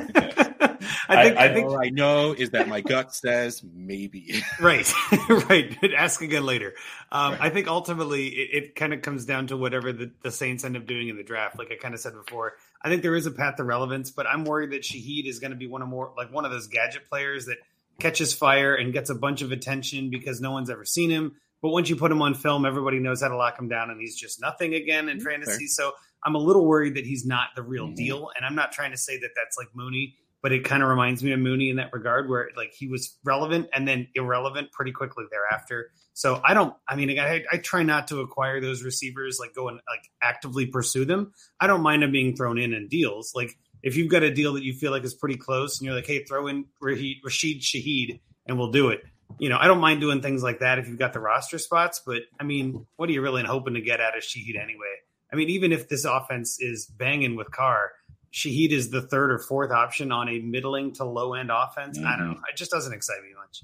I think I, I, think, all I know is that my gut says maybe. right, right. Ask again later. Um, right. I think ultimately it, it kind of comes down to whatever the, the Saints end up doing in the draft. Like I kind of said before, I think there is a path to relevance, but I'm worried that Shaheed is going to be one of more like one of those gadget players that catches fire and gets a bunch of attention because no one's ever seen him. But once you put him on film, everybody knows how to lock him down, and he's just nothing again in mm-hmm. fantasy. So I'm a little worried that he's not the real mm-hmm. deal. And I'm not trying to say that that's like Mooney but it kind of reminds me of Mooney in that regard, where like he was relevant and then irrelevant pretty quickly thereafter. So I don't. I mean, I, I try not to acquire those receivers, like go and like actively pursue them. I don't mind them being thrown in in deals. Like if you've got a deal that you feel like is pretty close, and you're like, hey, throw in Rashid Shaheed, and we'll do it. You know, I don't mind doing things like that if you've got the roster spots. But I mean, what are you really hoping to get out of Shaheed anyway? I mean, even if this offense is banging with Carr, Shaheed is the third or fourth option on a middling to low end offense. Mm-hmm. I don't mm-hmm. know. It just doesn't excite me much.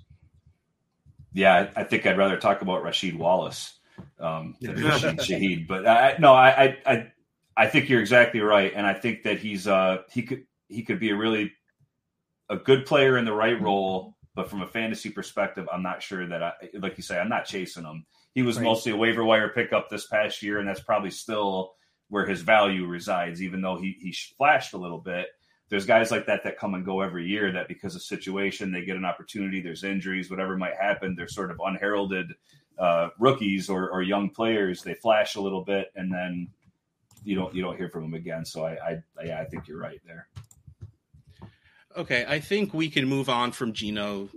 Yeah, I think I'd rather talk about Rasheed Wallace um, than Rashid Shaheed. But I, no, I, I, I think you're exactly right, and I think that he's uh, he could he could be a really a good player in the right role. But from a fantasy perspective, I'm not sure that I like you say I'm not chasing him. He was right. mostly a waiver wire pickup this past year, and that's probably still where his value resides, even though he, he flashed a little bit. There's guys like that that come and go every year that because of situation, they get an opportunity, there's injuries, whatever might happen, they're sort of unheralded uh, rookies or, or young players. They flash a little bit and then you don't you don't hear from them again. So I, I yeah, I think you're right there. Okay, I think we can move on from Geno.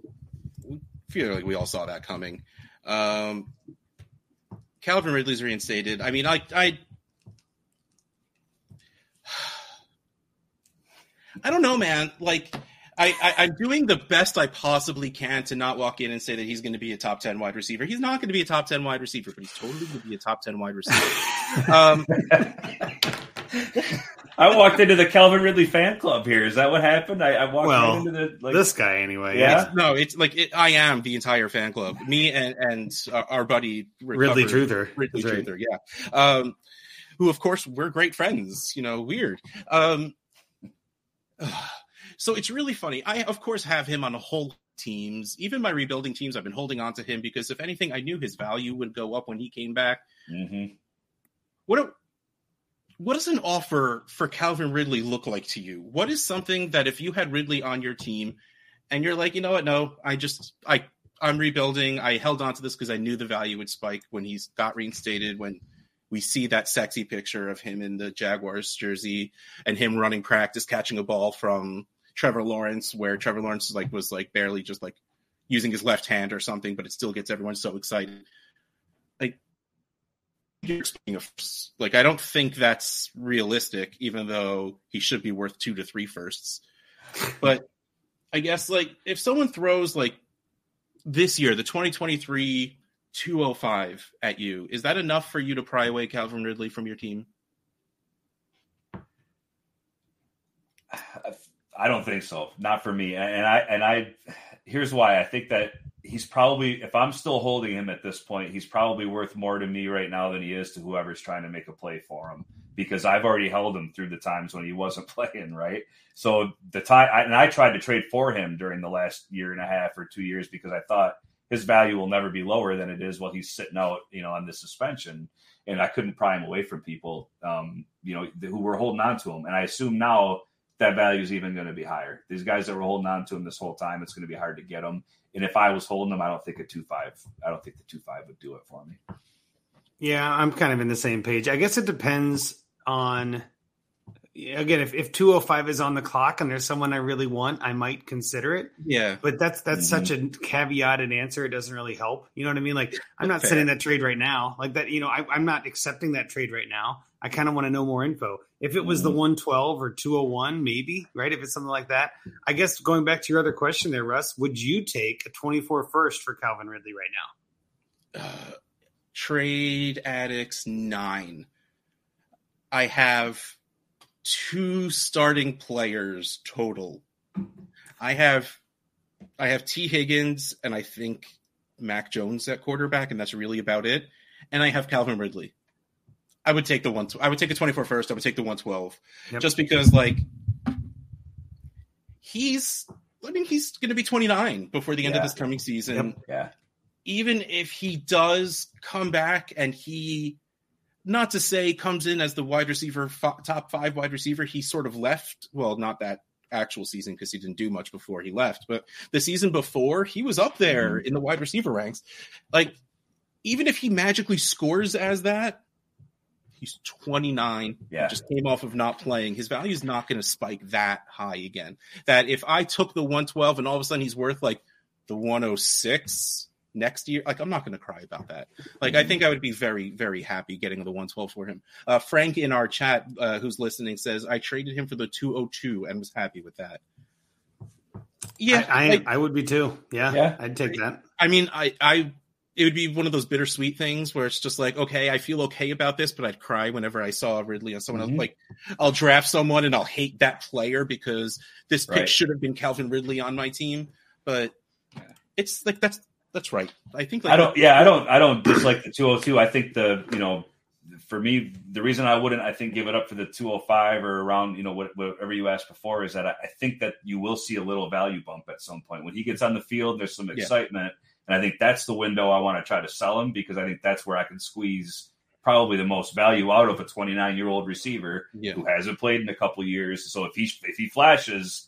We feel like we all saw that coming. Um, Calvin Ridley's reinstated. I mean, I I I don't know, man. Like, I, I, am doing the best I possibly can to not walk in and say that he's going to be a top 10 wide receiver. He's not going to be a top 10 wide receiver, but he's totally going to be a top 10 wide receiver. um, I walked into the Calvin Ridley fan club here. Is that what happened? I, I walked well, into the like, this guy anyway. Yeah. It's, no, it's like it, I am the entire fan club. Me and and our buddy Ridley Truther. Ridley That's Truther, right. yeah. Um, who of course we're great friends. You know, weird. Um, so it's really funny. I, of course, have him on a whole teams. Even my rebuilding teams, I've been holding on to him because if anything, I knew his value would go up when he came back. Mm-hmm. What what does an offer for Calvin Ridley look like to you? What is something that if you had Ridley on your team and you're like, you know what, no, I just I I'm rebuilding. I held on to this because I knew the value would spike when he's got reinstated when we see that sexy picture of him in the Jaguars jersey and him running practice, catching a ball from Trevor Lawrence, where Trevor Lawrence like was like barely just like using his left hand or something, but it still gets everyone so excited. Like, like I don't think that's realistic, even though he should be worth two to three firsts. But I guess like if someone throws like this year, the 2023 205 at you, is that enough for you to pry away Calvin Ridley from your team? I don't think so. Not for me. And I and I here's why. I think that he's probably if I'm still holding him at this point, he's probably worth more to me right now than he is to whoever's trying to make a play for him because I've already held him through the times when he wasn't playing, right? So the time I, and I tried to trade for him during the last year and a half or 2 years because I thought his value will never be lower than it is while he's sitting out, you know, on this suspension and I couldn't pry him away from people um, you know, who were holding on to him. And I assume now that value is even going to be higher. These guys that were holding on to him this whole time, it's going to be hard to get them. And if I was holding them, I don't think a two five. I don't think the two five would do it for me. Yeah, I'm kind of in the same page. I guess it depends on again if, if 205 is on the clock and there's someone i really want i might consider it yeah but that's that's mm-hmm. such a caveated answer it doesn't really help you know what i mean like i'm not sending that trade right now like that you know I, am not accepting that trade right now i kind of want to know more info if it was mm-hmm. the 112 or 201 maybe right if it's something like that i guess going back to your other question there russ would you take a 24 first for calvin ridley right now uh, trade addicts nine i have two starting players total. I have I have Tee Higgins and I think Mac Jones at quarterback, and that's really about it. And I have Calvin Ridley. I would take the one. I would take a 24 first. I would take the 112, yep. just because like he's. I mean, he's going to be 29 before the end yeah. of this coming season. Yep. Yeah. Even if he does come back and he not to say comes in as the wide receiver, top five wide receiver. He sort of left. Well, not that actual season because he didn't do much before he left, but the season before he was up there mm-hmm. in the wide receiver ranks. Like, even if he magically scores as that, he's 29. Yeah. Just came off of not playing. His value is not going to spike that high again. That if I took the 112 and all of a sudden he's worth like the 106, next year. Like, I'm not going to cry about that. Like, I think I would be very, very happy getting the 112 for him. Uh, Frank in our chat, uh, who's listening, says I traded him for the 202 and was happy with that. Yeah, I, I, like, I would be too. Yeah, yeah, I'd take that. I mean, I, I, it would be one of those bittersweet things where it's just like, okay, I feel okay about this, but I'd cry whenever I saw Ridley on someone mm-hmm. else. Like, I'll draft someone and I'll hate that player because this pick right. should have been Calvin Ridley on my team. But it's like that's that's right. I think like, I don't. Yeah, I don't. I don't dislike the 202. I think the you know, for me, the reason I wouldn't, I think, give it up for the 205 or around you know whatever you asked before is that I, think that you will see a little value bump at some point when he gets on the field. There's some excitement, yeah. And I think that's the window I want to try to sell him because I think that's where I can squeeze probably the most value out of a 29 year old receiver yeah. who hasn't played in a couple years. So if he if he flashes,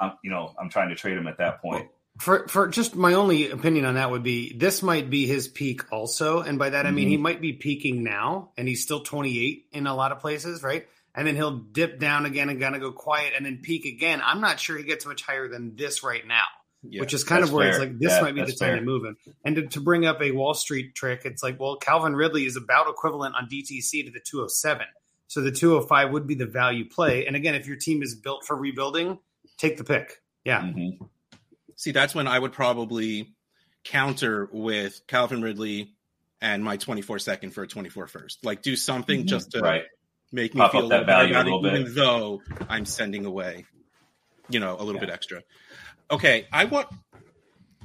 I'm, you know, I'm trying to trade him at that point. For for just my only opinion on that would be this might be his peak also, and by that mm-hmm. I mean he mm-hmm. might be peaking now, and he's still 28 in a lot of places, right? And then he'll dip down again and gonna go quiet, and then peak again. I'm not sure he gets much higher than this right now, yeah, which is kind of where fair. it's like this yeah, might be the time fair. to move him. And to, to bring up a Wall Street trick, it's like well, Calvin Ridley is about equivalent on DTC to the 207, so the 205 would be the value play. And again, if your team is built for rebuilding, take the pick. Yeah. Mm-hmm. See, that's when I would probably counter with Calvin Ridley and my 24 second for a 24 first. Like do something mm-hmm. just to right. make me Pop feel that value a little bit, even though I'm sending away, you know, a little yeah. bit extra. Okay, I want.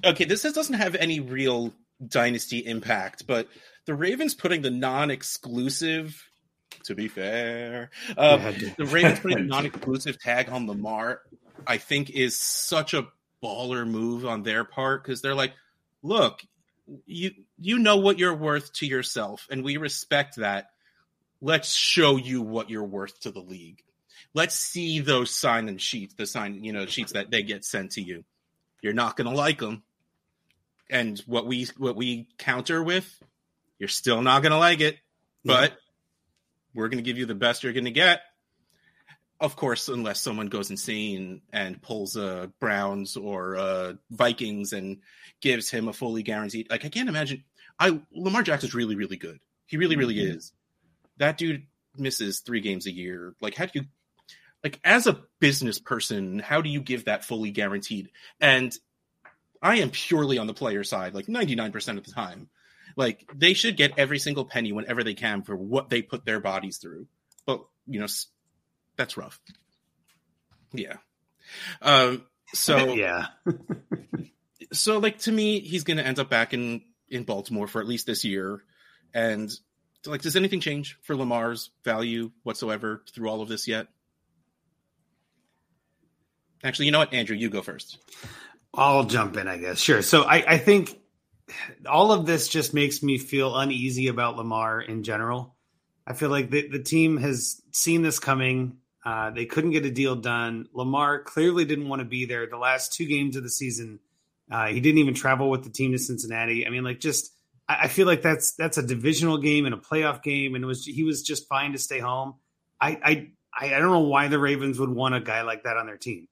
Okay, this doesn't have any real dynasty impact, but the Ravens putting the non-exclusive. To be fair, uh, the Ravens putting the non-exclusive tag on Lamar, I think, is such a baller move on their part because they're like, look, you you know what you're worth to yourself, and we respect that. Let's show you what you're worth to the league. Let's see those sign and sheets, the sign, you know, sheets that they get sent to you. You're not gonna like them, and what we what we counter with, you're still not gonna like it, but yeah. we're gonna give you the best you're gonna get. of course, unless someone goes insane and pulls a Browns or uh, Vikings and gives him a fully guaranteed. Like I can't imagine. I Lamar Jackson's really, really good. He really, really mm-hmm. is. That dude misses three games a year. Like how do you, like as a business person, how do you give that fully guaranteed? And I am purely on the player side, like ninety nine percent of the time. Like they should get every single penny whenever they can for what they put their bodies through. But you know, that's rough. Yeah. Um, so yeah. so like to me, he's going to end up back in in Baltimore for at least this year, and like, does anything change for Lamar's value whatsoever through all of this yet? Actually, you know what, Andrew, you go first. I'll jump in, I guess. Sure. So I, I think all of this just makes me feel uneasy about Lamar in general. I feel like the, the team has seen this coming. Uh, they couldn't get a deal done. Lamar clearly didn't want to be there. The last two games of the season, uh, he didn't even travel with the team to Cincinnati. I mean, like, just I, I, feel like that's that's a divisional game and a playoff game, and it was he was just fine to stay home. I I I don't know why the Ravens would want a guy like that on their team.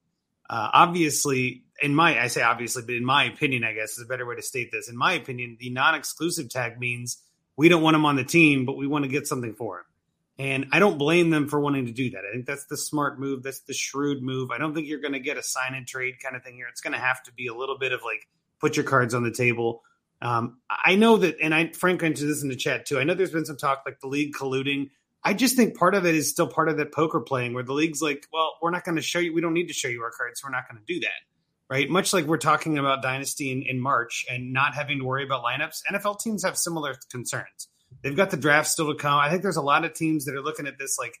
Uh, obviously, in my I say obviously, but in my opinion, I guess is a better way to state this. In my opinion, the non-exclusive tag means we don't want him on the team, but we want to get something for him. And I don't blame them for wanting to do that. I think that's the smart move. That's the shrewd move. I don't think you're going to get a sign and trade kind of thing here. It's going to have to be a little bit of like put your cards on the table. Um, I know that, and I Frank into this in the chat too. I know there's been some talk like the league colluding. I just think part of it is still part of that poker playing where the league's like, well, we're not going to show you. We don't need to show you our cards. So we're not going to do that. Right. Much like we're talking about dynasty in, in March and not having to worry about lineups. NFL teams have similar concerns They've got the draft still to come. I think there's a lot of teams that are looking at this like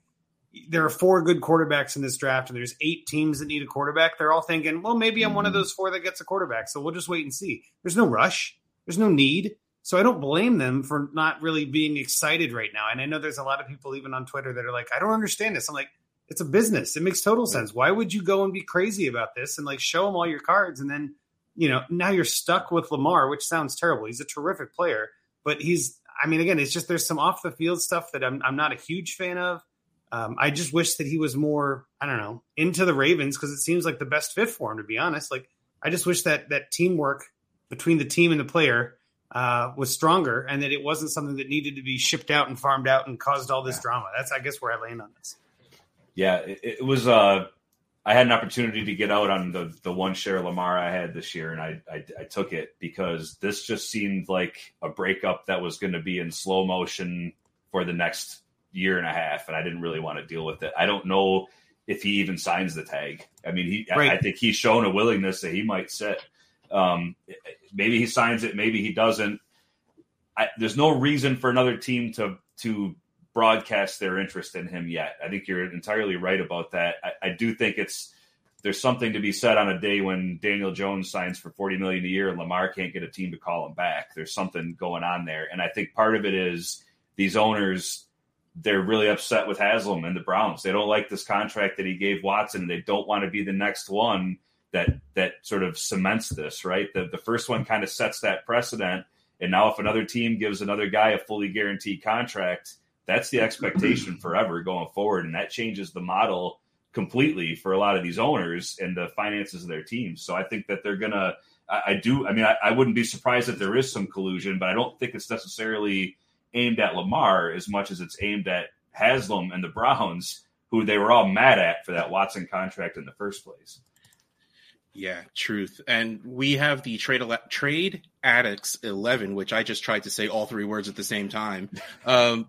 there are four good quarterbacks in this draft, and there's eight teams that need a quarterback. They're all thinking, well, maybe I'm mm-hmm. one of mm-hmm. those four that gets a quarterback. So we'll just wait and see. There's no rush. There's no need. So I don't blame them for not really being excited right now. And I know there's a lot of people even on Twitter that are like, I don't understand this. I'm like, it's a business. It makes total sense. Why would you go and be crazy about this and like show them all your cards and then, you know, now you're stuck with Lamar, which sounds terrible. He's a terrific player, but he's I mean, again, it's just there's some off the field stuff that I'm I'm not a huge fan of. Um, I just wish that he was more, I don't know, into the Ravens because it seems like the best fit for him. To be honest, like I just wish that that teamwork between the team and the player uh, was stronger, and that it wasn't something that needed to be shipped out and farmed out and caused all this yeah. drama. That's, I guess, where I land on this. Yeah, it, it was. Uh, I had an opportunity to get out on the the one share Lamar I had this year, and I, I, I took it because this just seemed like a breakup that was going to be in slow motion for the next year and a half, and I didn't really want to deal with it. I don't know if he even signs the tag. I mean, he right. I, I, think he's shown a willingness that he might sit. Um, maybe he signs it, maybe he doesn't. I, there's no reason for another team to to broadcast their interest in him yet. I think you're entirely right about that. I, I, do think it's there's something to be said on a day when Daniel Jones signs for 40 million a year and Lamar can't get a team to call him back. There's something going on there, and I think part of it is these owners they're really upset with Haslam and the Browns. They don't like this contract that he gave Watson. They don't want to be the next one that that sort of cements this. Right, the the first one kind of sets that precedent. And now, if another team gives another guy a fully guaranteed contract, that's the expectation forever going forward, and that changes the model completely for a lot of these owners and the finances of their teams. So I think that they're gonna. I, I do. I mean, I, I, wouldn't be surprised if there is some collusion, but I don't think it's necessarily aimed at Lamar as much as it's aimed at Haslam and the Browns, who they were all mad at for that Watson contract in the first place. Yeah, truth. And we have the trade trade addicts eleven, which I just tried to say all three words at the same time. Um,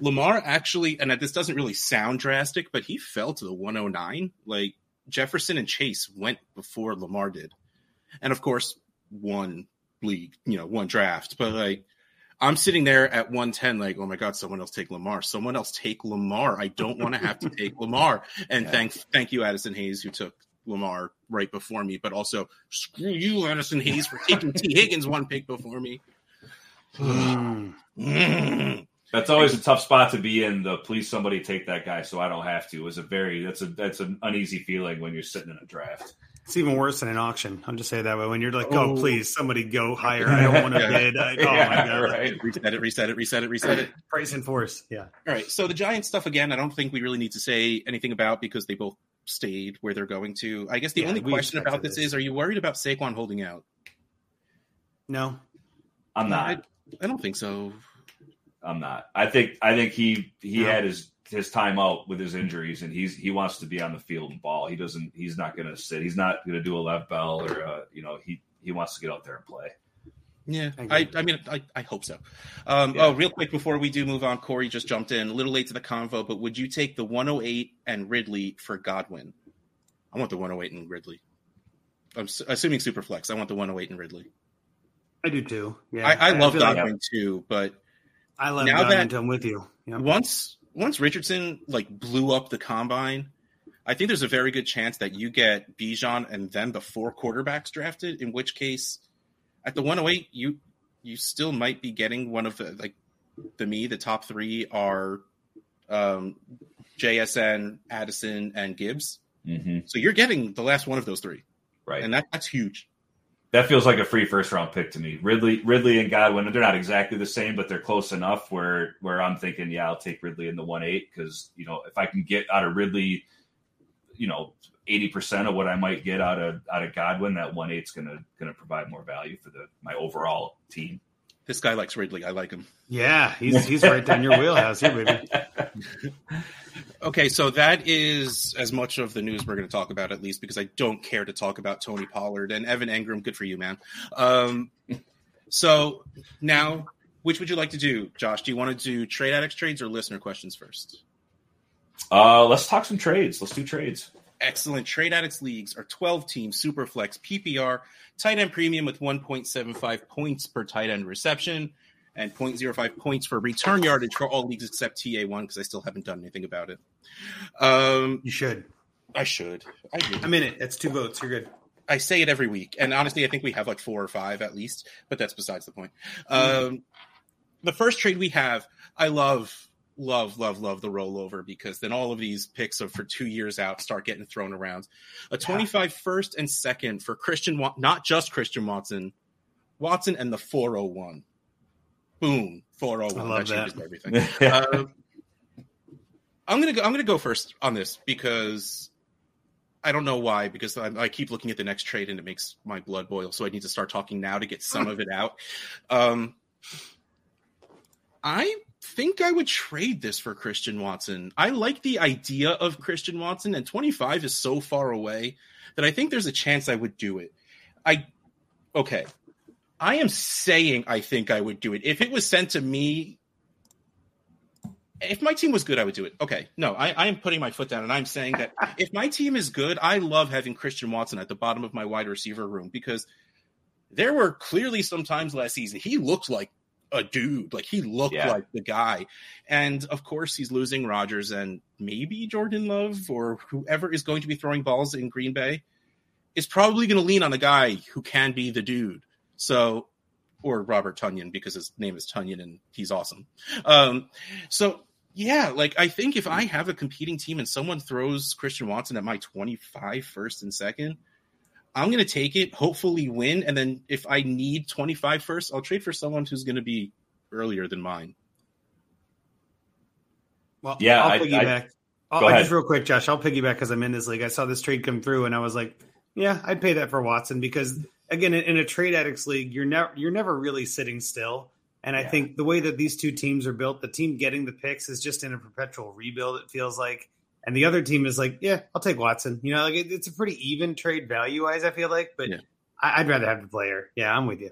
Lamar actually, and this doesn't really sound drastic, but he fell to the 109. Like Jefferson and Chase went before Lamar did, and of course, one league, you know, one draft. But like, I'm sitting there at 110, like, oh my god, someone else take Lamar. Someone else take Lamar. I don't want to have to take Lamar. And yeah. thank thank you, Addison Hayes, who took Lamar right before me. But also, screw you, Addison Hayes, for taking Tee Higgins one pick before me. That's always a tough spot to be in. The please somebody take that guy so I don't have to. Is a very that's a that's an uneasy feeling when you're sitting in a draft. It's even worse than an auction. I'll just say it that way. When you're like, oh, oh please, somebody go higher. I don't want to bid. I, oh yeah, my god! Right. Reset it. Reset it. Reset it. Reset it. Price and force. Yeah. All right. So the Giants stuff again. I don't think we really need to say anything about because they both stayed where they're going to. I guess the yeah, only question about this is: Are you worried about Saquon holding out? No, I'm not. I, I don't think so. I'm not. I think I think he he no. had his his time out with his injuries, and he's he wants to be on the field and ball. He doesn't. He's not going to sit. He's not going to do a Le'Veon Bell or uh, you know he he wants to get out there and play. Yeah, I, I mean, I, I hope so. Um, yeah. Oh, real quick before we do move on, Corey just jumped in a little late to the convo, but would you take the 108 and Ridley for Godwin? I want the 108 and Ridley. I'm assuming super flex. I want the 108 and Ridley. I do too. Yeah, I, I, I love Godwin like, too, but I love now Godwin. That, I'm with you. Yep. Once once Richardson like blew up the combine, I think there's a very good chance that you get Bijan and then the four quarterbacks drafted. In which case, at the 108, you you still might be getting one of the like to me the top three are um, JSN, Addison, and Gibbs. Mm-hmm. So you're getting the last one of those three, right? And that, that's huge that feels like a free first round pick to me. Ridley, Ridley and Godwin, they're not exactly the same, but they're close enough where where I'm thinking, yeah, I'll take Ridley in the one eight because you know if I can get out of Ridley, you know, eighty percent of what I might get out of out of Godwin, that one eight's gonna gonna provide more value for the my overall team. This guy likes Ridley. I like him. Yeah, he's he's right down your wheelhouse here, baby. okay, so that is as much of the news we're going to talk about, at least because I don't care to talk about Tony Pollard and Evan Engram. Good for you, man. Um, so now, which would you like to do, Josh? Do you want to do trade addicts trades or listener questions first? Uh, let's talk some trades. Let's do trades excellent trade addicts leagues are 12 team super flex PPR tight end premium with 1.75 points per tight end reception and 0.05 points for return yardage for all leagues except TA1 because I still haven't done anything about it. Um, you should. I should. I do. I'm in it. That's two votes. You're good. I say it every week, and honestly, I think we have like four or five at least, but that's besides the point. Mm-hmm. Um, the first trade we have, I love love, love, love the rollover because then all of these picks of for two years out start getting thrown around. A 25 first and second for Christian, not just Christian Watson, Watson and the 401. Boom, 401. that changes that. everything. uh, I'm gonna go. I'm gonna go first on this because I don't know why. Because I, I, keep looking at the next trade and it makes my blood boil. So I need to start talking now to get some of it out. Um, I think I would trade this for Christian Watson. I like the idea of Christian Watson, and 25 is so far away that I think there's a chance I would do it. I okay. I am saying I think I would do it. If it was sent to me, if my team was good, I would do it. Okay. No, I, I am putting my foot down and I'm saying that if my team is good, I love having Christian Watson at the bottom of my wide receiver room because there were clearly some times last season he looked like a dude. Like he looked yeah. like the guy. And of course, he's losing Rodgers and maybe Jordan Love or whoever is going to be throwing balls in Green Bay is probably going to lean on a guy who can be the dude. So, or Robert Tonyan because his name is Tonyan and he's awesome. Um, so yeah, like I think if I have a competing team and someone throws Christian Watson at my 25 first and second, I'm going to take it, hopefully win. And then if I need 25 first, I'll trade for someone who's going to be earlier than mine. Well, yeah, I'll piggyback. I, I, just real quick, Josh, I'll piggyback because I'm in this league. I saw this trade come through and I was like, yeah, I'd pay that for Watson because again, in a trade addicts league, you're never, you're never really sitting still. And I yeah. think the way that these two teams are built, the team getting the picks is just in a perpetual rebuild. It feels like, and the other team is like, yeah, I'll take Watson. You know, like it, it's a pretty even trade value wise. I feel like, but yeah. I, would rather have the player. Yeah, I'm with you.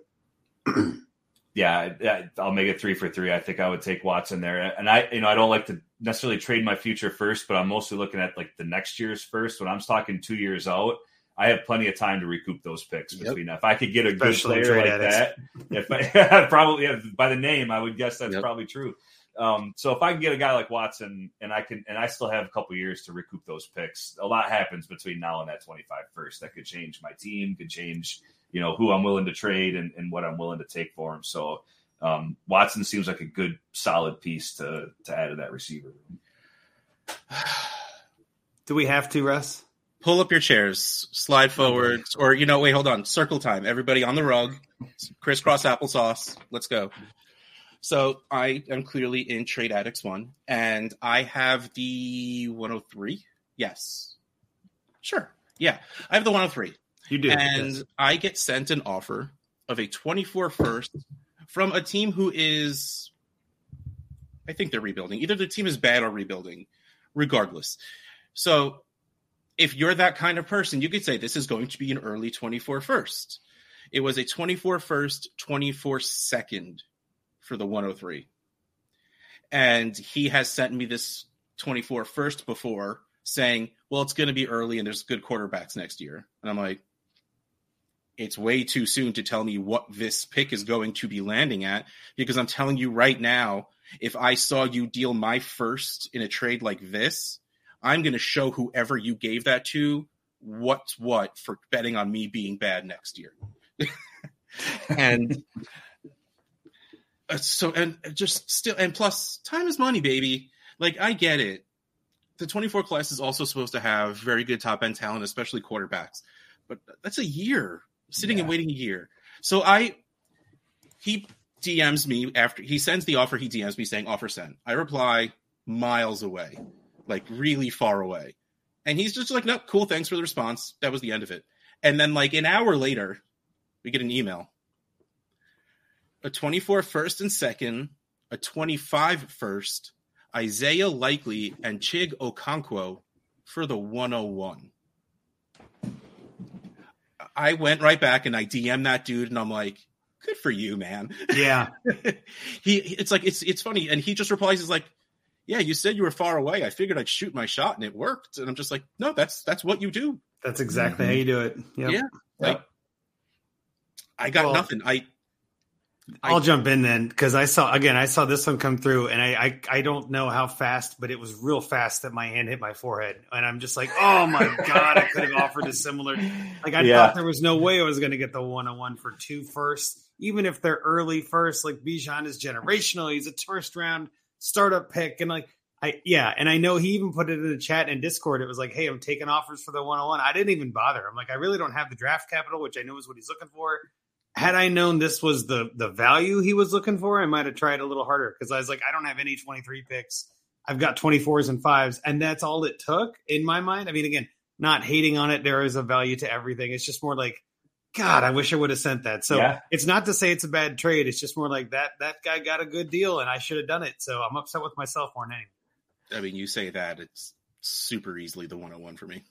yeah, I'll make it three for three. I think I would take Watson there, and I, you know, I don't like to necessarily trade my future first, but I'm mostly looking at like the next year's first. When I'm talking two years out, I have plenty of time to recoup those picks yep. between. If I could get a Especially good player like that, if I probably yeah, by the name, I would guess that's yep. probably true. Um, so if I can get a guy like Watson and I can, and I still have a couple years to recoup those picks, a lot happens between now and that 25 first. That could change my team, could change, you know, who I'm willing to trade and, and what I'm willing to take for him. So um, Watson seems like a good, solid piece to to add to that receiver. Do we have to, Russ? pull up your chairs, slide forward, or you know, wait, hold on, circle time. Everybody on the rug, crisscross applesauce. Let's go. So I am clearly in Trade Addicts one, and I have the 103. Yes, sure, yeah, I have the 103. You do, and yes. I get sent an offer of a 24 first from a team who is, I think they're rebuilding. Either the team is bad or rebuilding, regardless. So if you're that kind of person, you could say this is going to be an early 24 first. It was a 24 first, 24 second for the 103. And he has sent me this 24 first before saying, well, it's going to be early and there's good quarterbacks next year. And I'm like, it's way too soon to tell me what this pick is going to be landing at because I'm telling you right now, if I saw you deal my first in a trade like this, I'm going to show whoever you gave that to what's what for betting on me being bad next year. and Uh, so, and just still, and plus, time is money, baby. Like, I get it. The 24 class is also supposed to have very good top end talent, especially quarterbacks. But that's a year sitting yeah. and waiting a year. So I, he DMs me after he sends the offer. He DMs me saying offer sent. I reply miles away, like really far away, and he's just like, "No, cool, thanks for the response." That was the end of it. And then like an hour later, we get an email: a 24 first and second, a 25 first, Isaiah Likely and Chig Okonkwo for the 101. I went right back and I DM that dude and I'm like, good for you, man. Yeah. he it's like it's it's funny. And he just replies, is like, Yeah, you said you were far away. I figured I'd shoot my shot and it worked. And I'm just like, no, that's that's what you do. That's exactly mm-hmm. how you do it. Yep. Yeah. Like yep. I got well, nothing. I I'll jump in then because I saw again. I saw this one come through, and I, I I don't know how fast, but it was real fast that my hand hit my forehead, and I'm just like, oh my god, I could have offered a similar. Like I yeah. thought there was no way I was going to get the one on one for two first, even if they're early first. Like Bijan is generational; he's a first round startup pick, and like I yeah, and I know he even put it in the chat and Discord. It was like, hey, I'm taking offers for the one on one. I didn't even bother. I'm like, I really don't have the draft capital, which I know is what he's looking for had I known this was the the value he was looking for, I might have tried a little harder because I was like, I don't have any 23 picks. I've got 24s and fives, and that's all it took in my mind. I mean, again, not hating on it. There is a value to everything. It's just more like, God, I wish I would have sent that. So yeah. it's not to say it's a bad trade. It's just more like that that guy got a good deal, and I should have done it. So I'm upset with myself more than anything. I mean, you say that it's super easily the 101 for me.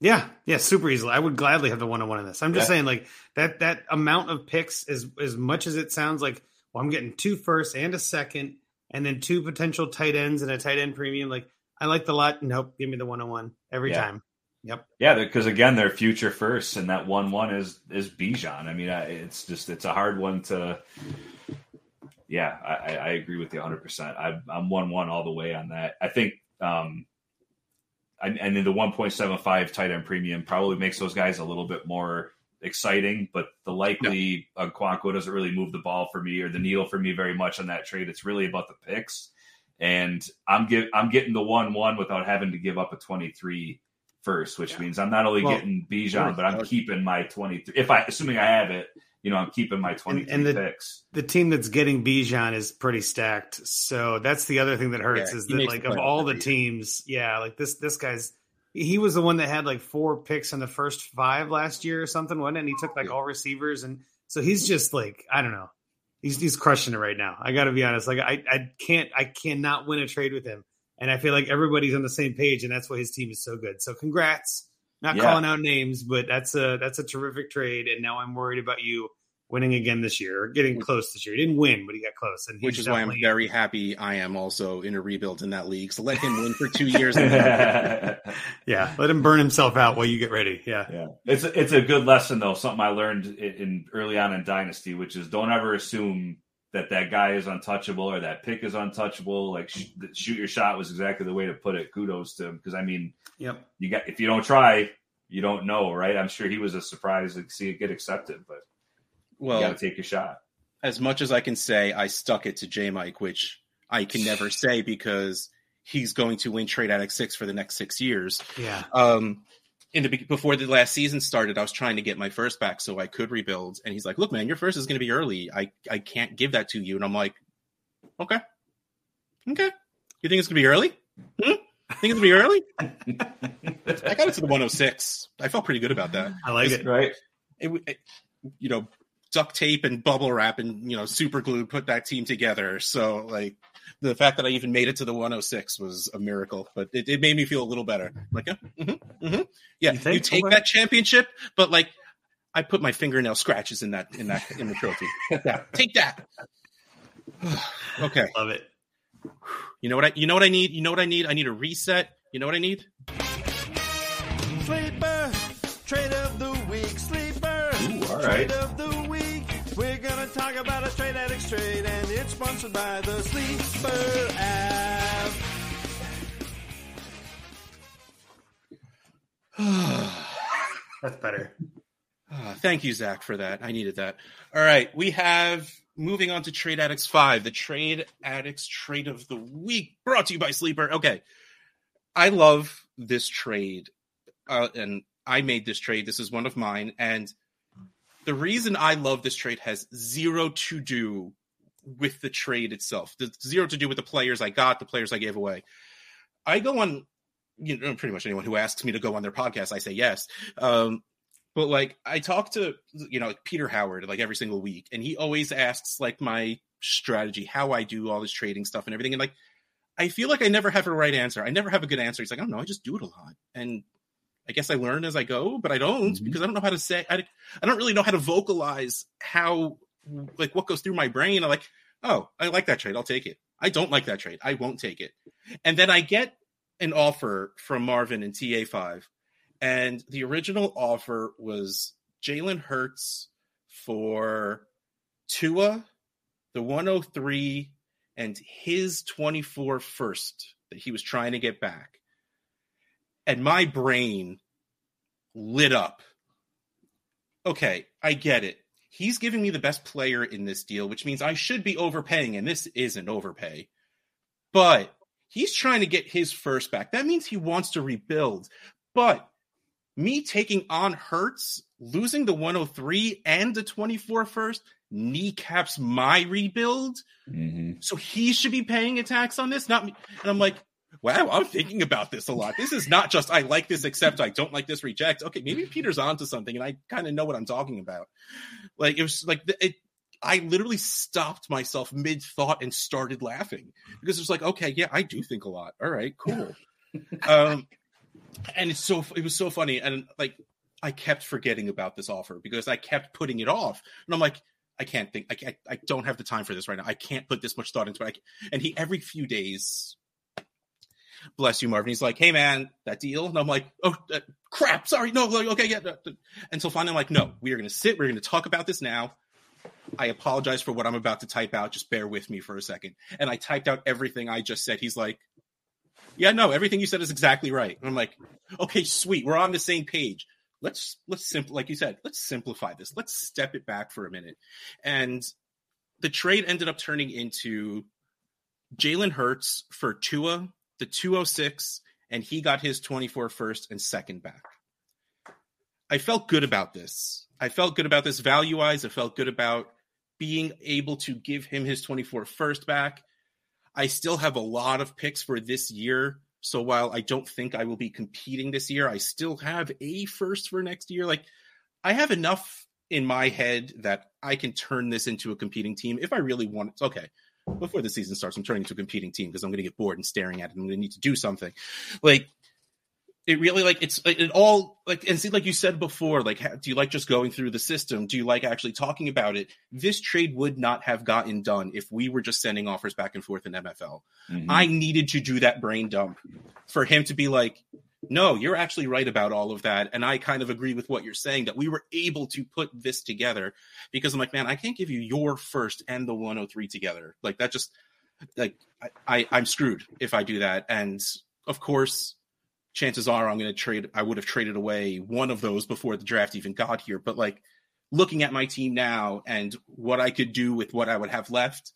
Yeah, yeah, super easily. I would gladly have the one on one in this. I'm just yeah. saying, like that that amount of picks is as much as it sounds like. Well, I'm getting two first and a second, and then two potential tight ends and a tight end premium. Like I like the lot. Nope, give me the one on one every yeah. time. Yep. Yeah, because again, they're future first, and that one one is is Bijan. I mean, it's just it's a hard one to. Yeah, I, I agree with you 100. percent I'm one one all the way on that. I think um, and then the 1.75 tight end premium probably makes those guys a little bit more exciting, but the likely yeah. Okonkwo doesn't really move the ball for me or the needle for me very much on that trade. It's really about the picks. And I'm get, I'm getting the one one without having to give up a 23 first, which yeah. means I'm not only well, getting Bijan, but I'm keeping my 23. If I assuming I have it, you know, I'm keeping my 23 and, and the, picks. The team that's getting Bijan is pretty stacked. So that's the other thing that hurts yeah, is that like of all the teams, yeah, like this this guy's he was the one that had like four picks in the first five last year or something, wasn't it? And he took like all receivers and so he's just like, I don't know. He's he's crushing it right now. I gotta be honest. Like I, I can't I cannot win a trade with him. And I feel like everybody's on the same page, and that's why his team is so good. So congrats not yeah. calling out names, but that's a that's a terrific trade. And now I'm worried about you winning again this year or getting mm-hmm. close this year. He didn't win, but he got close. And which is why I'm very happy I am also in a rebuild in that league. So let him win for two years. yeah, let him burn himself out while you get ready. Yeah, yeah. It's a, it's a good lesson though. Something I learned in, in early on in Dynasty, which is don't ever assume that that guy is untouchable or that pick is untouchable. Like sh- shoot your shot was exactly the way to put it. Kudos to him because I mean, yep. You got if you don't try, you don't know, right? I'm sure he was a surprise to see it get accepted, but well, you got to take a shot. As much as I can say, I stuck it to J Mike, which I can never say because he's going to win trade at six for the next six years. Yeah. Um, in the before the last season started, I was trying to get my first back so I could rebuild. And he's like, "Look, man, your first is going to be early. I I can't give that to you." And I'm like, "Okay, okay. You think it's going to be early? Hmm? Think it's going to be early?" I got it to the 106. I felt pretty good about that. I like it. Right. It, it, you know, duct tape and bubble wrap and you know super glue put that team together. So like the fact that I even made it to the 106 was a miracle, but it, it made me feel a little better. Like, yeah, mm-hmm, mm-hmm. yeah, you, you take that championship, but like, I put my fingernail scratches in that in that in the trophy. Take that. Take that. okay, love it. You know what I? You know what I need? You know what I need? I need a reset. You know what I need? Trade and it's sponsored by the Sleeper app. That's better. Uh, thank you, Zach, for that. I needed that. All right, we have moving on to Trade Addicts 5, the Trade Addicts Trade of the Week, brought to you by Sleeper. Okay. I love this trade. Uh, and I made this trade. This is one of mine. And the reason I love this trade has zero to do with the trade itself. The zero to do with the players I got, the players I gave away. I go on, you know, pretty much anyone who asks me to go on their podcast, I say yes. Um, but like I talk to you know like Peter Howard like every single week, and he always asks like my strategy, how I do all this trading stuff and everything, and like I feel like I never have a right answer. I never have a good answer. He's like, I don't know, I just do it a lot, and I guess I learn as I go, but I don't mm-hmm. because I don't know how to say. I, I don't really know how to vocalize how like what goes through my brain. I'm like, oh, I like that trade. I'll take it. I don't like that trade. I won't take it. And then I get an offer from Marvin and TA5 and the original offer was Jalen Hurts for Tua, the 103, and his 24 first that he was trying to get back. And my brain lit up. Okay, I get it. He's giving me the best player in this deal, which means I should be overpaying, and this isn't overpay. But he's trying to get his first back. That means he wants to rebuild. But me taking on Hurts, losing the 103 and the 24 first kneecaps my rebuild. Mm-hmm. So he should be paying a tax on this, not me. And I'm like, wow, I'm thinking about this a lot. This is not just I like this, except I don't like this, reject. Okay, maybe Peter's onto something, and I kind of know what I'm talking about. Like it was like it. I literally stopped myself mid thought and started laughing because it's like, okay, yeah, I do think a lot. All right, cool. um, and it's so it was so funny and like i kept forgetting about this offer because i kept putting it off and i'm like i can't think i can't, i don't have the time for this right now i can't put this much thought into it and he every few days bless you marvin he's like hey man that deal and i'm like oh uh, crap sorry no like, okay yeah and so finally i'm like no we are going to sit we're going to talk about this now I apologize for what I'm about to type out. Just bear with me for a second. And I typed out everything I just said. He's like, yeah, no, everything you said is exactly right. And I'm like, okay, sweet, we're on the same page. Let's let's simple, like you said, let's simplify this. Let's step it back for a minute. And the trade ended up turning into Jalen Hurts for Tua, the 206, and he got his 24 first and second back. I felt good about this. I felt good about this value wise. I felt good about being able to give him his 24 first back I still have a lot of picks for this year. So while I don't think I will be competing this year, I still have a first for next year. Like I have enough in my head that I can turn this into a competing team if I really want. It. Okay, before the season starts, I'm turning into a competing team because I'm going to get bored and staring at it. I'm going to need to do something. Like it really like it's it all like and see like you said before like how, do you like just going through the system do you like actually talking about it this trade would not have gotten done if we were just sending offers back and forth in mfl mm-hmm. i needed to do that brain dump for him to be like no you're actually right about all of that and i kind of agree with what you're saying that we were able to put this together because i'm like man i can't give you your first and the 103 together like that just like I, I i'm screwed if i do that and of course chances are I'm going to trade. I would have traded away one of those before the draft even got here. But like looking at my team now and what I could do with what I would have left,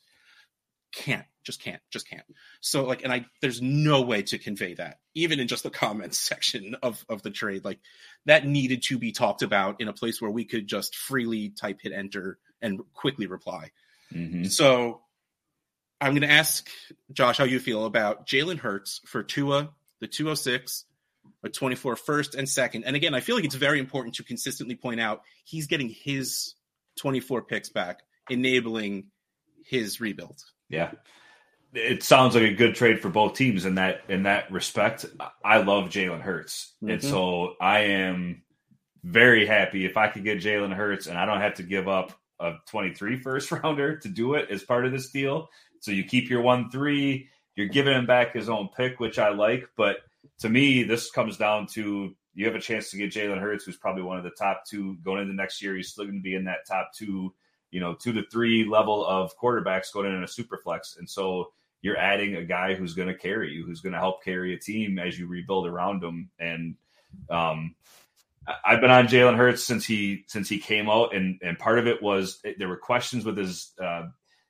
can't, just can't, just can't. So like, and I there's no way to convey that, even in just the comments section of of the trade. Like that needed to be talked about in a place where we could just freely type hit enter and quickly reply. Mm-hmm. So I'm going to ask Josh how you feel about Jalen Hurts for Tua, the 206, a 24 first and second. And again, I feel like it's very important to consistently point out he's getting his 24 picks back, enabling his rebuild. Yeah. It sounds like a good trade for both teams in that in that respect. I love Jalen Hurts. And Mhm. so I am very happy if I could get Jalen Hurts and I don't have to give up a 23 first rounder to do it as part of this deal. So you keep your 1 3, you're giving him back his own pick, which I like. But to me, this comes down to you have a chance to get Jalen Hurts, who's probably one of the top two going into next year. He's still going to be in that top two, you know, two to three level of quarterbacks going in a super flex. And so you're adding a guy who's going to carry you, who's going to help carry a team as you rebuild around him. And um, I've been on Jalen Hurts since he since he came out, and and part of it was there were questions with his, uh,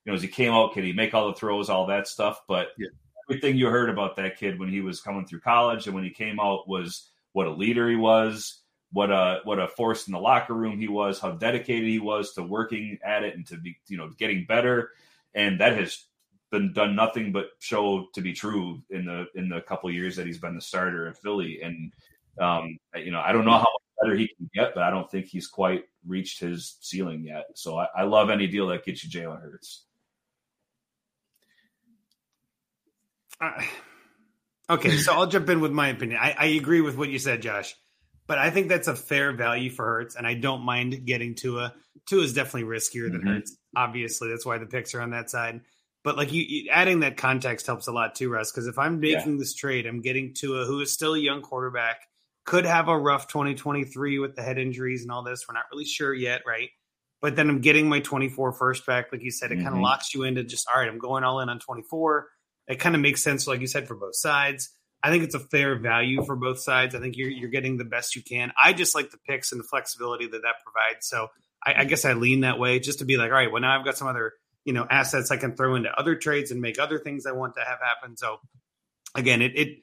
you know, as he came out, can he make all the throws, all that stuff. But Yeah. everything you heard about that kid when he was coming through college and when he came out was what a leader he was, what a what a force in the locker room he was, how dedicated he was to working at it and to be you know getting better, and that has been done nothing but show to be true in the in the couple years that he's been the starter in Philly. And um, you know, I don't know how much better he can get, but I don't think he's quite reached his ceiling yet. So I, I love any deal that gets you Jalen Hurts. Uh, okay, so I'll jump in with my opinion. I, I agree with what you said, Josh, but I think that's a fair value for Hurts, and I don't mind getting Tua. Tua is definitely riskier than Mhm. Hurts. Obviously, that's why the picks are on that side. But like you, you adding that context helps a lot too, Russ. Because if I'm making this trade, I'm getting Tua, who is still a young quarterback, could have a rough 2023 with the head injuries and all this. We're not really sure yet, right? But then I'm getting my 24 first back, like you said. It kind of mm-hmm. locks you into just all right. I'm going all in on 24 it kind of makes sense, like you said, for both sides. I think it's a fair value for both sides. I think you're you're getting the best you can. I just like the picks and the flexibility that that provides. So I, I guess I lean that way, just to be like, all right, well now I've got some other you know assets I can throw into other trades and make other things I want to have happen. So again, it it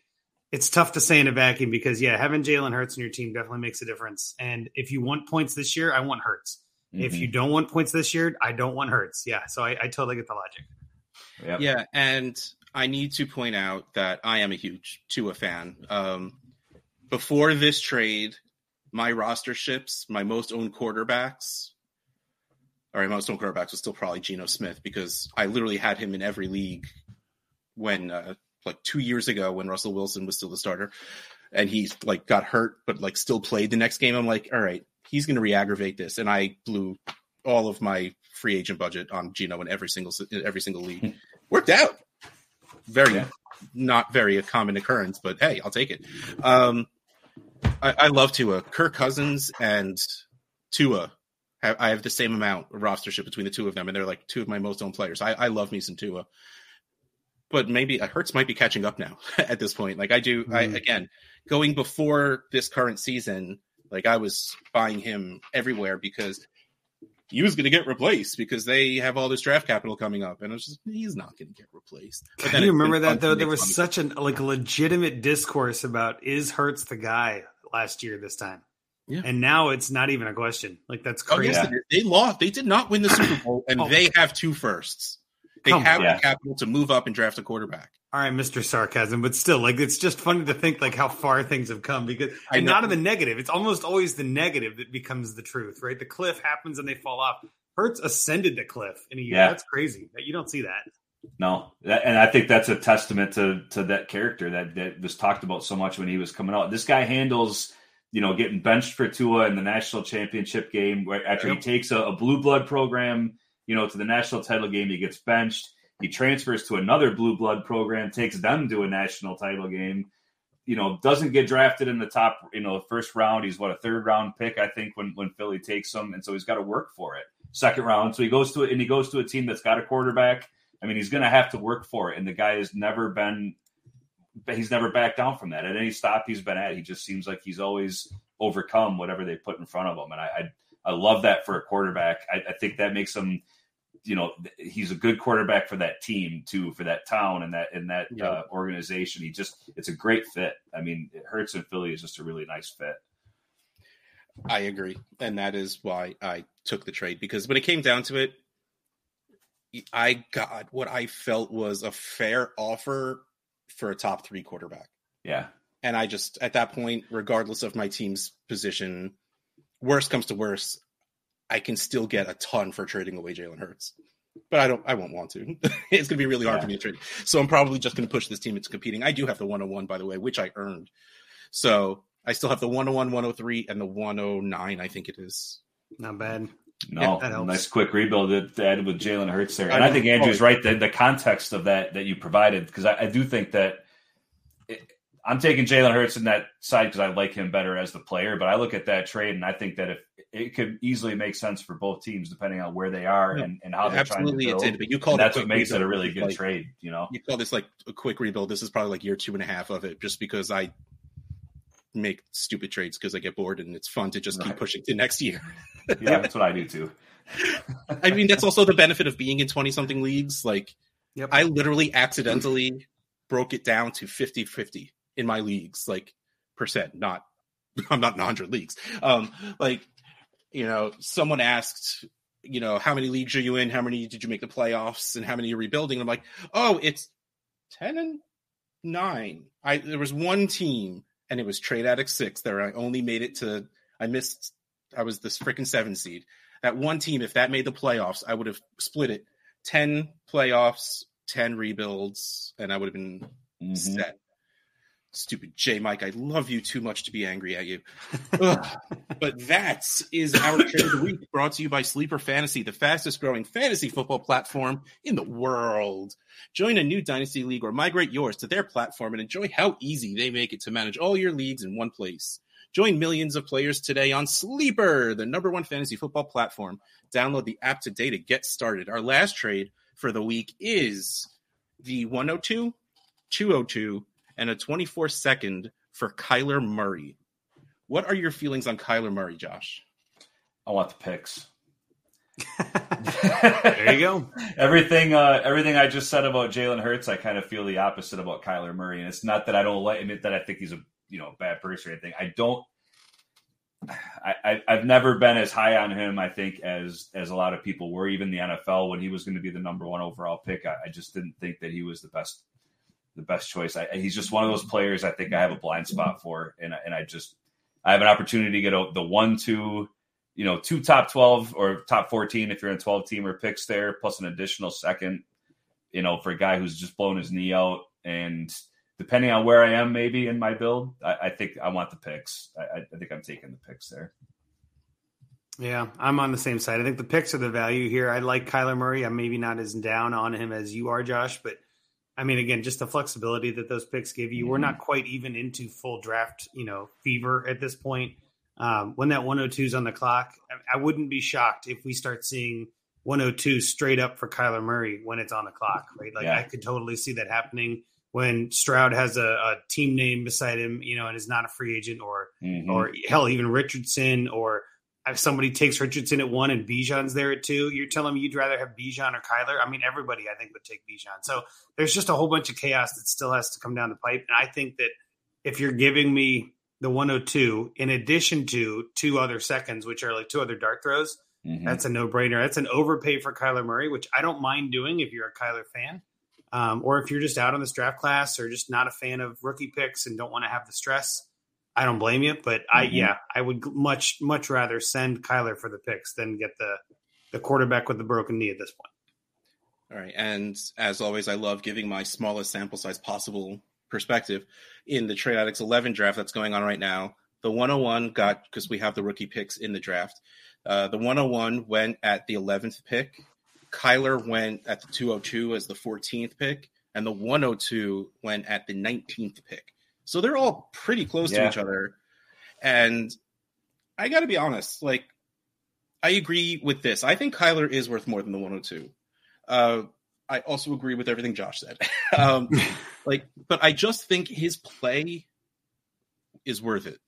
it's tough to say in a vacuum because yeah, having Jalen Hurts in your team definitely makes a difference. And if you want points this year, I want Hurts. If Mhm. you don't want points this year, I don't want Hurts. Yeah, so I, I totally get the logic. Yep. Yeah, and I need to point out that I am a huge Tua fan. Um, before this trade, my roster ships, my most owned quarterbacks, or my most owned quarterbacks was still probably Geno Smith because I literally had him in every league when, uh, like two years ago, when Russell Wilson was still the starter, and he like got hurt, but like still played the next game. I'm like, all right, he's going to re-aggravate this, and I blew all of my free agent budget on Geno in every single every single league. Worked out very Yeah. not very a common occurrence, but hey, I'll take it. Um, I, I love Tua. Kirk Cousins and Tua. Have- I have the same amount of rostership between the two of them, and they're like two of my most owned players. I, I love me some Tua, but maybe uh, Hurts might be catching up now at this point. Like I do, I Mm. again going before this current season, like I was buying him everywhere because he was going to get replaced because they have all this draft capital coming up, and I was just he's not going to get replaced. But Can you remember that though? There was fun such an like legitimate discourse about is Hurts the guy last year this time, Yeah. and now it's not even a question. Like that's Oh, crazy. yes, it is. they lost. They did not win the Super Bowl, and Oh. they have two firsts. They Come have on. the capital to move up and draft a quarterback. All right, Mister Sarcasm, but still, like it's just funny to think like how far things have come because I and not in the negative. It's almost always the negative that becomes the truth, right? The cliff happens and they fall off. Hurts ascended the cliff in a year. Yeah. That's crazy. You don't see that. No, That- and I think that's a testament to to that character that that was talked about so much when he was coming out. This guy handles, you know, getting benched for Tua in the national championship game where after Yep. he takes a, a blue blood program, you know, to the national title game, he gets benched. He transfers to another blue blood program, takes them to a national title game. You know, doesn't get drafted in the top, you know, first round. He's what a third round pick, I think, when when Philly takes him, and so he's got to work for it. Second round, so he goes to it, and he goes to a team that's got a quarterback. I mean, he's going to have to work for it, and the guy has never been. But he's never backed down from that. At any stop he's been at, he just seems like he's always overcome whatever they put in front of him, and I I, I love that for a quarterback. I, I think that makes him you know he's a good quarterback for that team too, for that town and that and that Yeah. uh, organization. He just it's a great fit. I mean, it Hurts and Philly is just a really nice fit. I agree, and that is why I took the trade because when it came down to it, I got what I felt was a fair offer for a top three quarterback. Yeah, And I just, at that point, regardless of my team's position, worst comes to worst, I can still get a ton for trading away Jalen Hurts. But I don't, I won't want to. it's going to be really hard Yeah. for me to trade. So I'm probably just going to push this team into competing. I do have the 101, by the way, which I earned. So I still have the 101, 103, and the 109, I think it is. Not bad. No, Yeah, that helps. nice quick rebuild that added with Jalen Hurts there, I and I, know. think Andrew's Oh. right. The, the context of that that you provided because I, I do think that it, I'm taking Jalen Hurts in that side because I like him better as the player. But I look at that trade and I think that if it could easily make sense for both teams depending on where they are and, and how they're Absolutely, trying it to build. did. But you call that's what makes it a really good Like, trade. You know, You call this like a quick rebuild. This is probably like year two and a half of it, just because I make stupid trades because I get bored and it's fun to just keep pushing to next year. yeah, that's what I do too. I mean, that's also the benefit of being in 20 something leagues. Like, Yep. I literally accidentally broke it down to 50 50 in my leagues, like percent, not, I'm not in 100 leagues. Um, like, you know, someone asked, you know, how many leagues are you in? How many did you make the playoffs? And how many are rebuilding? I'm like, oh, it's 10 and 9. I, there was one team and it was Trade Addict 6 there. I only made it to, I missed, I was this freaking seven seed that one team, if that made the playoffs, I would have split it 10 playoffs, 10 rebuilds, and I would have been Mhm. set. Stupid J Mike, I love you too much to be angry at you. But that is our trade of the week brought to you by Sleeper Fantasy, the fastest growing fantasy football platform in the world. Join a new dynasty league or migrate yours to their platform and enjoy how easy they make it to manage all your leagues in one place. Join millions of players today on Sleeper, the number one fantasy football platform. Download the app today to get started. Our last trade for the week is the 102, 202, and a 24 second for Kyler Murray. What are your feelings on Kyler Murray, Josh? I want the picks. There you go. everything uh, everything I just said about Jalen Hurts, I kind of feel the opposite about Kyler Murray. And it's not that I don't like admit that I think he's a you know bad person or anything. I don't. I, I I've never been as high on him. I think as as a lot of people were, even the NFL when he was going to be the number one overall pick. I, I just didn't think that he was the best the best choice. I, he's just one of those mm-hmm. players. I think I have a blind spot mm-hmm. for, and I- and I just I have an opportunity to get a, the one two you know, two top 12 or top 14 if you're in 12 team or picks there, plus an additional second, you know, for a guy who's just blown his knee out. And depending on where I am, maybe in my build, I, I think I want the picks. I, I think I'm taking the picks there. Yeah, I'm on the same side. I think the picks are the value here. I like Kyler Murray. I'm maybe not as down on him as you are, Josh, but I mean, again, just the flexibility that those picks give you. We're not quite even into full draft, you know, fever at this point. Um, when that 102 is on the clock, I, I wouldn't be shocked if we start seeing 102 straight up for Kyler Murray when it's on the clock, right? Like Yeah. I could totally see that happening when Stroud has a, a team name beside him, you know, and is not a free agent or Mhm. or hell, even Richardson, or if somebody takes Richardson at one and Bijan's there at two, you're telling me you'd rather have Bijan or Kyler? I mean, everybody I think would take Bijan. So there's just a whole bunch of chaos that still has to come down the pipe. And I think that if you're giving me the 102 in addition to two other seconds, which are like two other dart throws, Mhm. that's a no brainer. That's an overpay for Kyler Murray, which I don't mind doing if you're a Kyler fan. Um, or if you're just out on this draft class or just not a fan of rookie picks and don't want to have the stress, I don't blame you. But I, Mhm. yeah, I would much, much rather send Kyler for the picks than get the, the quarterback with the broken knee at this point. All right. And as always, I love giving my smallest sample size possible perspective. In the Trade Addicts 11 draft that's going on right now, the 101 got, because we have the rookie picks in the draft, uh, the 101 went at the 11th pick. Kyler went at the 202 as the 14th pick, and the 102 went at the 19th pick. So they're all pretty close to each other. And I got to be honest, like, I agree with this. I think Kyler is worth more than the 102. Uh, I also agree with everything Josh said. um, like, but I just think his play is worth it.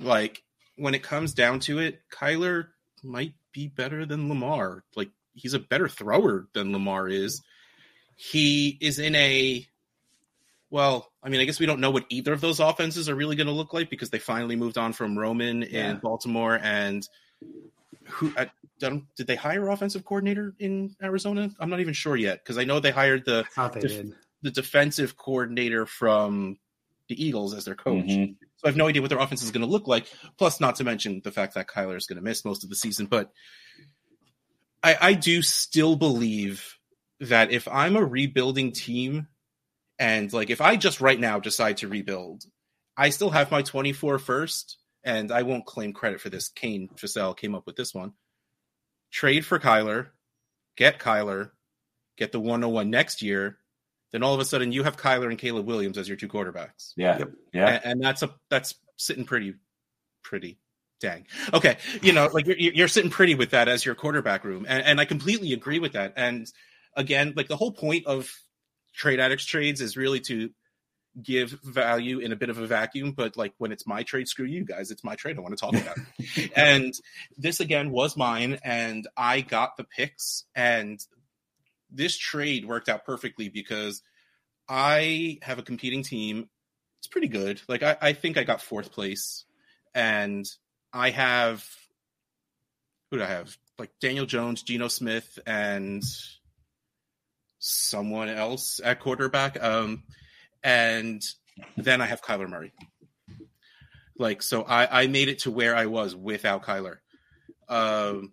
Like, when it comes down to it, Kyler might be better than Lamar. Like, he's a better thrower than Lamar is. He is in a well, I mean, I guess we don't know what either of those offenses are really going to look like because they finally moved on from Roman Yeah. in Baltimore and who I don't, did they hire offensive coordinator in Arizona? I'm not even sure yet because I know they hired the they Def- the defensive coordinator from the Eagles as their coach. Mhm. So I have no idea what their offense is going to look like. Plus, not to mention the fact that Kyler is going to miss most of the season. But I, I do still believe that if I'm a rebuilding team, and like if I just right now decide to rebuild, I still have my 24 first, and I won't claim credit for this. Kane Giselle came up with this one. Trade for Kyler, get Kyler, get the 101 next year. Then all of a sudden you have Kyler and Caleb Williams as your two quarterbacks Yeah. Yep. Yeah. and, and that's a that's sitting pretty pretty dang okay you know like you're, you're sitting pretty with that as your quarterback room and, and i completely agree with that and again like the whole point of trade addicts trades is really to give value in a bit of a vacuum but like when it's my trade screw you guys it's my trade i want to talk about and this again was mine and i got the picks and this trade worked out perfectly because i have a competing team it's pretty good. Like I, I think I got fourth place, and I have who do I have? Like Daniel Jones, Geno Smith, and someone else at quarterback. Um, and then I have Kyler Murray. Like so, I I made it to where I was without Kyler. Um,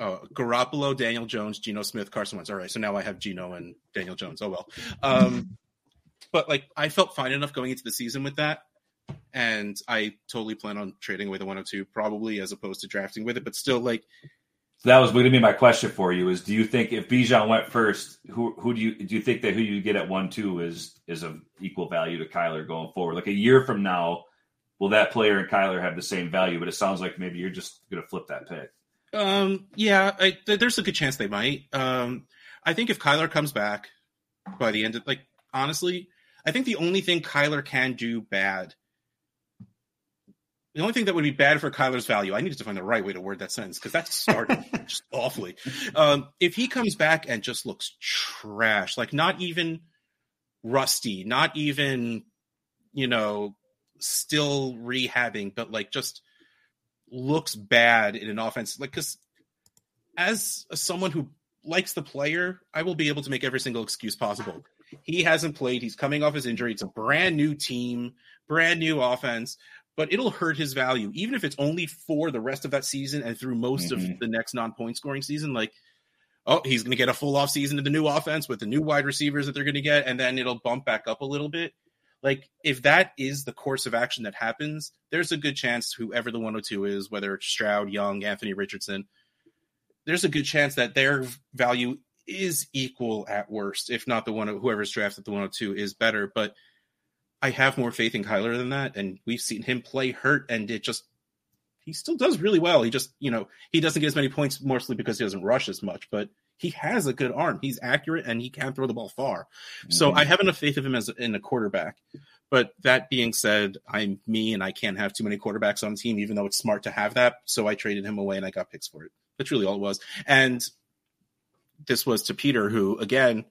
oh, Garoppolo, Daniel Jones, Geno Smith, Carson Wentz. All right, so now I have Geno and Daniel Jones. Oh well. Um, but like I felt fine enough going into the season with that. And I totally plan on trading away the 102 probably as opposed to drafting with it, but still like that was going to be my question for you: is do you think if Bijan went first, who who do you do you think that who you get at one two is is of equal value to Kyler going forward? Like a year from now, will that player and Kyler have the same value? But it sounds like maybe you're just going to flip that pick. Um, yeah, I, th- there's a good chance they might. Um, I think if Kyler comes back by the end of like honestly, I think the only thing Kyler can do bad, the only thing that would be bad for Kyler's value, I needed to find the right way to word that sentence because that's started just awfully. Um, if he comes back and just looks trash, like not even rusty, not even you know still rehabbing, but like just looks bad in an offense like because as someone who likes the player i will be able to make every single excuse possible. He hasn't played. He's coming off his injury. It's a brand new team brand new offense but it'll hurt his value even if it's only for the rest of that season and through most Mhm. of the next non-point scoring season like oh he's going to get a full off season in the new offense with the new wide receivers that they're going to get and then it'll bump back up a little bit like if that is the course of action that happens, there's a good chance whoever the 102 is, whether it's Stroud, Young, Anthony Richardson, there's a good chance that their value is equal at worst, if not the one whoever's drafted the 102 is better. But I have more faith in Kyler than that, and we've seen him play hurt, and it just he still does really well. He just you know he doesn't get as many points mostly because he doesn't rush as much, but he has a good arm. He's accurate and he can throw the ball far. So Mhm. I have enough faith of him as in a quarterback. But that being said, I'm me and I can't have too many quarterbacks on the team, even though it's smart to have that. So I traded him away and I got picks for it. That's really all it was. And this was to Peter, who again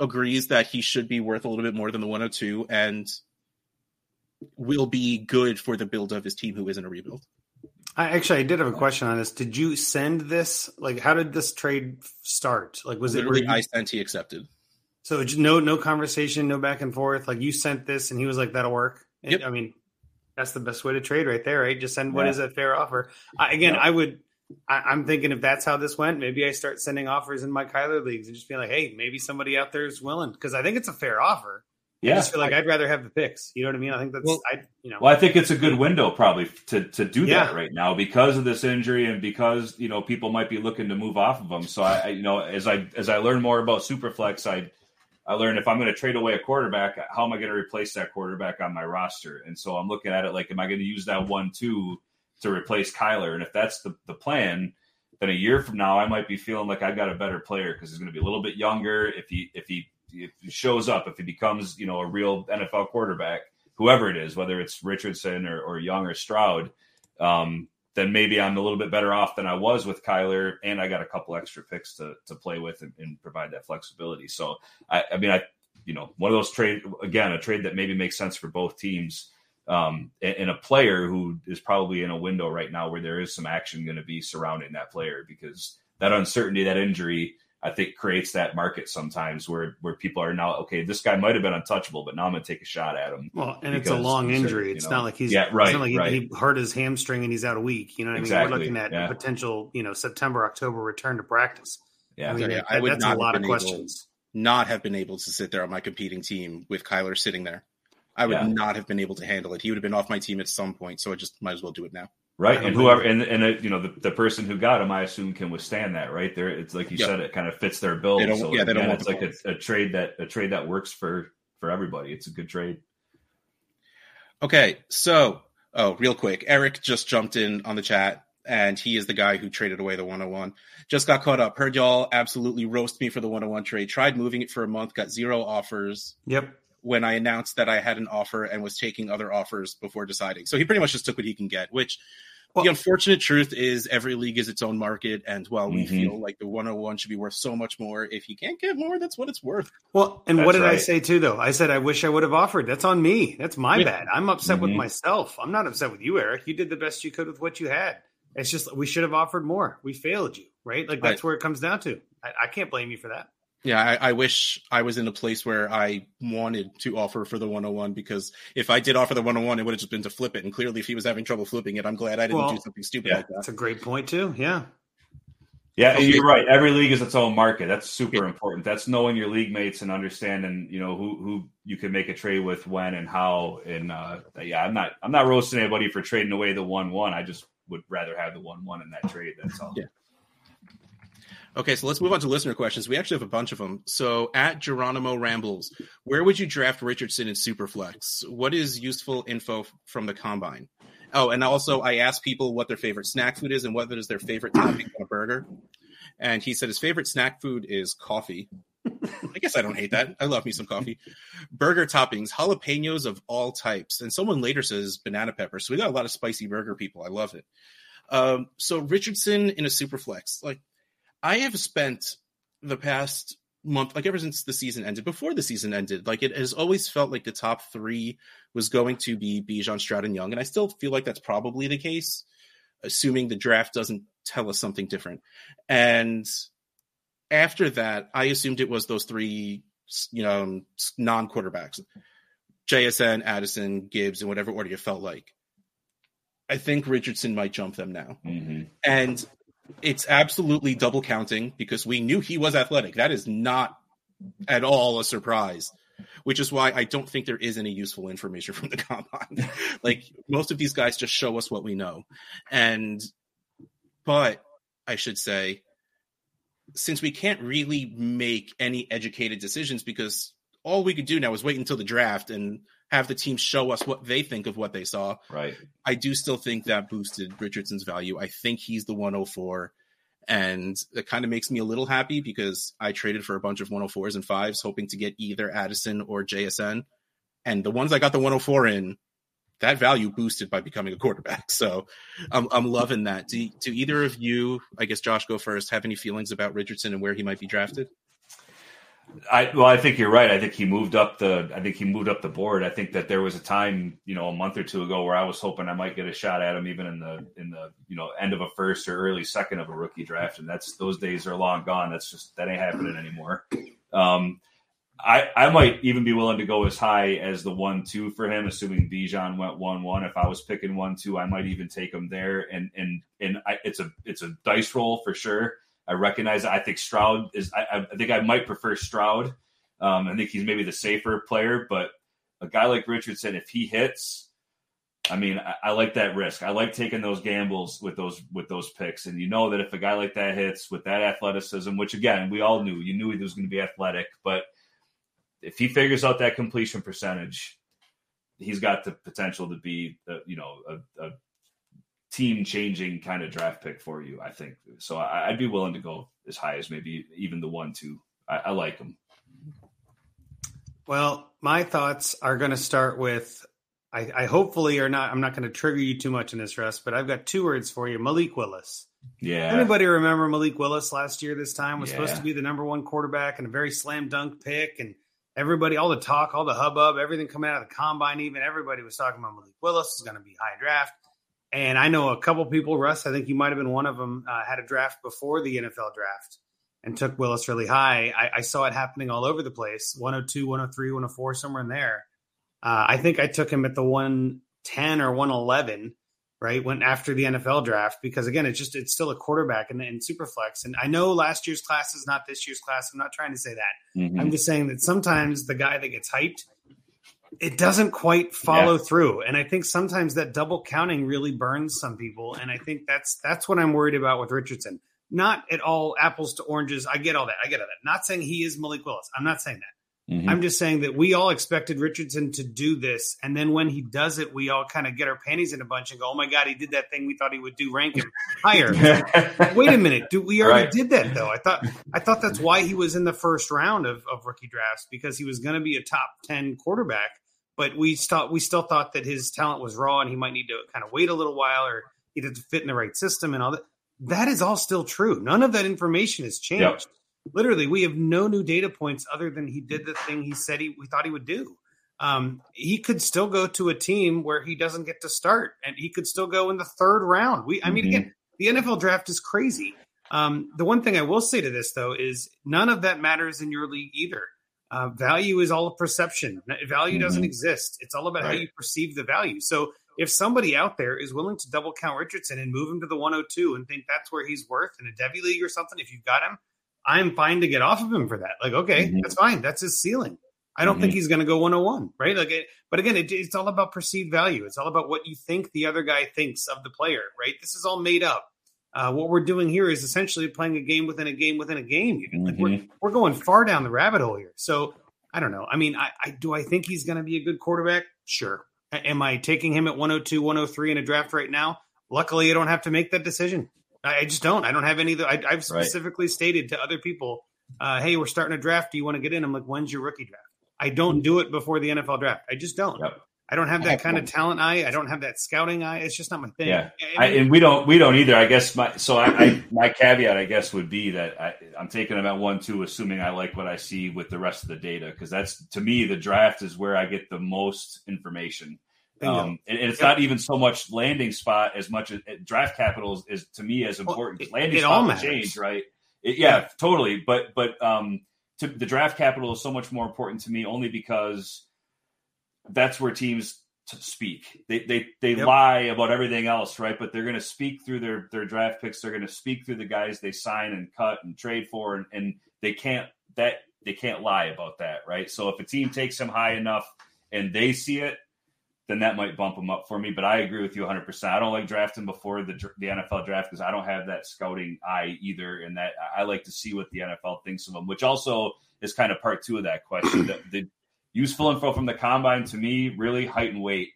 agrees that he should be worth a little bit more than the 102 and will be good for the build of his team, who isn't a rebuild. I actually I did have a question on this. Did you send this? Like, how did this trade start? Like, was Literally, it where I sent, he accepted. so no no conversation, no back and forth? Like, you sent this, and he was like, "That'll work." Yep. I mean, that's the best way to trade, right there, right? Just send what Yeah. is a fair offer. I, again, Yeah. I would. I, I'm thinking if that's how this went, maybe I start sending offers in my Kyler leagues and just being like, "Hey, maybe somebody out there is willing," because I think it's a fair offer. I yeah. just feel like I'd rather have the picks. You know what I mean? I think that's Well- I you know. Well, I think it's a good window probably to to do Yeah. that right now because of this injury and because you know people might be looking to move off of them. So I, I you know as I as I learn more about Superflex, I I learned if I'm going to trade away a quarterback, how am I going to replace that quarterback on my roster? And so I'm looking at it like, am I going to use that one two to replace Kyler? And if that's the the plan, then a year from now I might be feeling like I've got a better player because he's going to be a little bit younger. If he if he if he shows up, if he becomes you know a real NFL quarterback, whoever it is, whether it's Richardson or, or Young or Stroud, um, then maybe I'm a little bit better off than I was with Kyler, and I got a couple extra picks to to play with and, and provide that flexibility. So I, I mean, I you know one of those trade again a trade that maybe makes sense for both teams. Um, and, and a player who is probably in a window right now where there is some action going to be surrounding that player because that uncertainty, that injury, I think creates that market sometimes where where people are now okay. This guy might have been untouchable, but now I'm going to take a shot at him. Well, and it's a long injury. It's know, not like he's yeah right. It's not like right. he, he, hurt his hamstring and he's out a week. You know what exactly. I mean? We're looking at yeah. potential you know September October return to practice. Yeah, I mean, yeah, that, I would that's not a lot of been able- questions. Not have been able to sit there on my competing team with Kyler sitting there. I would Yeah. not have been able to handle it. He would have been off my team at some point, so I just might as well do it now. right. And whoever and and uh, you know the, the person who got him, I assume can withstand that. Right there, it's like you Yeah. said, it kind of fits their bill. They so yeah, they don't it's the like a, a trade that a trade that works for for everybody. It's a good trade. Okay, so oh, real quick, Eric just jumped in on the chat, and he is the guy who traded away the 101. Just got caught up. Heard y'all absolutely roast me for the 101 trade. Tried moving it for a month, got zero offers Yep. When I announced that I had an offer and was taking other offers before deciding. So he pretty much just took what he can get, which Well- the unfortunate truth is every league is its own market. And while we Mhm. feel like the 101 should be worth so much more, if you can't get more, that's what it's worth. Well, and what That's did I say too? Though I said I wish I would have offered. That's on me. That's my Yeah. bad. I'm upset with Mhm. myself. I'm not upset with you, Eric. You did the best you could with what you had. It's just we should have offered more. We failed you, right? Like that's Right. where it comes down to. I, I can't blame you for that. Yeah, I, I wish I was in a place where I wanted to offer for the 101 because if I did offer the 101, it would have just been to flip it. And clearly, if he was having trouble flipping it, I'm glad I didn't Well, do something stupid yeah, like that. That's a great point too. Yeah. Yeah, Okay. you're right. Every league is its own market. That's super important. That's knowing your league mates and understanding, you know, who who you can make a trade with, when and how. And uh, yeah, I'm not I'm not roasting anybody for trading away the one one. I just would rather have the one one in that trade. That's all. Yeah. Okay, so let's move on to listener questions. We actually have a bunch of them. So at Geronimo Rambles, where would you draft Richardson in Superflex? What is useful info from the combine? Oh, and also I asked people what their favorite snack food is and whether is their favorite topping on a burger. And he said his favorite snack food is coffee. I guess I don't hate that. I love me some coffee. Burger toppings, jalapenos of all types. And someone later says banana pepper. So we got a lot of spicy burger people. I love it. Um, so Richardson in a super flex. Like I have spent the past month, like ever since the season ended, before the season ended, like it has always felt like the top three was going to be Bijan, Stroud, and Young. And I still feel like that's probably the case, assuming the draft doesn't tell us something different. And after that, I assumed it was those three, you know, non quarterbacks JSN, Addison, Gibbs, in whatever order you felt like. I think Richardson might jump them now. hmm And it's absolutely double counting because we knew he was athletic. That is not at all a surprise, which is why I don't think there is any useful information from the combine. like most of these guys just show us what we know. And, but I should say, since we can't really make any educated decisions because all we could do now is wait until the draft and have the team show us what they think of what they saw. Right. I do still think that boosted Richardson's value. I think he's the 104. And it kind of makes me a little happy because I traded for a bunch of 104s and fives, hoping to get either Addison or JSN. And the ones I got the 104 in, that value boosted by becoming a quarterback. So I'm, I'm loving that. Do, do either of you, I guess Josh, go first, have any feelings about Richardson and where he might be drafted? I well, I think you're right. I think he moved up the. I think he moved up the board. I think that there was a time, you know, a month or two ago where I was hoping I might get a shot at him, even in the in the you know end of a first or early second of a rookie draft, and that's those days are long gone. That's just that ain't happening anymore. Um, I I might even be willing to go as high as the one two for him, assuming Bijan went one one. If I was picking one two, I might even take him there, and and and I, it's a it's a dice roll for sure. I recognize. I think Stroud is. I, I think I might prefer Stroud. Um, I think he's maybe the safer player, but a guy like Richardson, if he hits, I mean, I, I like that risk. I like taking those gambles with those with those picks, and you know that if a guy like that hits with that athleticism, which again we all knew, you knew he was going to be athletic, but if he figures out that completion percentage, he's got the potential to be, uh, you know, a, a team changing kind of draft pick for you. I think so. I, I'd be willing to go as high as maybe even the one two. I, I like him. Well, my thoughts are going to start with I, I hopefully are not. I'm not going to trigger you too much in this, Russ. But I've got two words for you: Malik Willis. Yeah. Anybody remember Malik Willis last year? This time was supposed to be the number one quarterback and a very slam dunk pick, and everybody, all the talk, all the hubbub, everything coming out of the combine, even everybody was talking about Malik Willis is going to be high draft. And I know a couple people, Russ. I think you might have been one of them. Uh, had a draft before the NFL draft and took Willis really high. I, I saw it happening all over the place 102, 103, 104, somewhere in there. Uh, I think I took him at the 110 or 111, right? When after the NFL draft, because again, it's just, it's still a quarterback in, in Superflex. And I know last year's class is not this year's class. I'm not trying to say that. Mhm. I'm just saying that sometimes the guy that gets hyped, it doesn't quite follow Yeah. through. And I think sometimes that double counting really burns some people. And I think that's that's what I'm worried about with Richardson. Not at all apples to oranges. I get all that. I get all that. Not saying he is Malik Willis. I'm not saying that. Mhm. I'm just saying that we all expected Richardson to do this, and then when he does it, we all kind of get our panties in a bunch and go, "Oh my god, he did that thing we thought he would do. Rank him higher." Wait a minute, dude. We already Right. did that though. I thought I thought that's why he was in the first round of, of rookie drafts because he was going to be a top ten quarterback. But we still we still thought that his talent was raw and he might need to kind of wait a little while or he had to fit in the right system and all that. That is all still true. None of that information has changed. Yep. Literally, we have no new data points other than he did the thing he said he we thought he would do. Um, he could still go to a team where he doesn't get to start, and he could still go in the third round. We, I mean, Mhm. again, the NFL draft is crazy. Um, the one thing I will say to this though is none of that matters in your league either. Uh, value is all a perception. Value doesn't Mhm. exist. It's all about how you perceive the value. So if somebody out there is willing to double count Richardson and move him to the 102 and think that's where he's worth in a devy league or something, if you've got him, I'm fine to get off of him for that. Like, okay, Mhm. that's fine. That's his ceiling. I don't think he's going to go 101, right? Like, it, but again, it, it's all about perceived value. It's all about what you think the other guy thinks of the player, right? This is all made up. Uh, what we're doing here is essentially playing a game within a game within a game. Even. Like we're, we're going far down the rabbit hole here. So I don't know. I mean, I, I do I think he's going to be a good quarterback? Sure. Am I taking him at 102, 103 in a draft right now? Luckily, I don't have to make that decision. I, I just don't. I don't have any. of I, I've Right. specifically stated to other people, uh, "Hey, we're starting a draft. Do you want to get in?" I'm like, "When's your rookie draft?" I don't do it before the NFL draft. I just don't. Yep. I don't have that have kind of talent eye. I don't have that scouting eye. It's just not my thing. Yeah. I and we don't we don't either. I guess my so I, I my caveat I guess would be that I, I'm taking them at one two, assuming I like what I see with the rest of the data because that's to me the draft is where I get the most information. Um, and, and it's Yep. not even so much landing spot as much as draft capital is, is to me as Well, important. it- landing it spot change, right? It- yeah, totally. But but um, to, the draft capital is so much more important to me only because that's where teams speak. They they they Yep. lie about everything else, right? But they're going to speak through their their draft picks. They're going to speak through the guys they sign and cut and trade for, and, and they can't that they can't lie about that, right? So if a team takes them high enough and they see it, then that might bump them up for me. But I agree with you 100. percent I don't like drafting before the the NFL draft because I don't have that scouting eye either, and that I like to see what the NFL thinks of them, which also is kind of part two of that question. the, the useful info from the combine to me really height and weight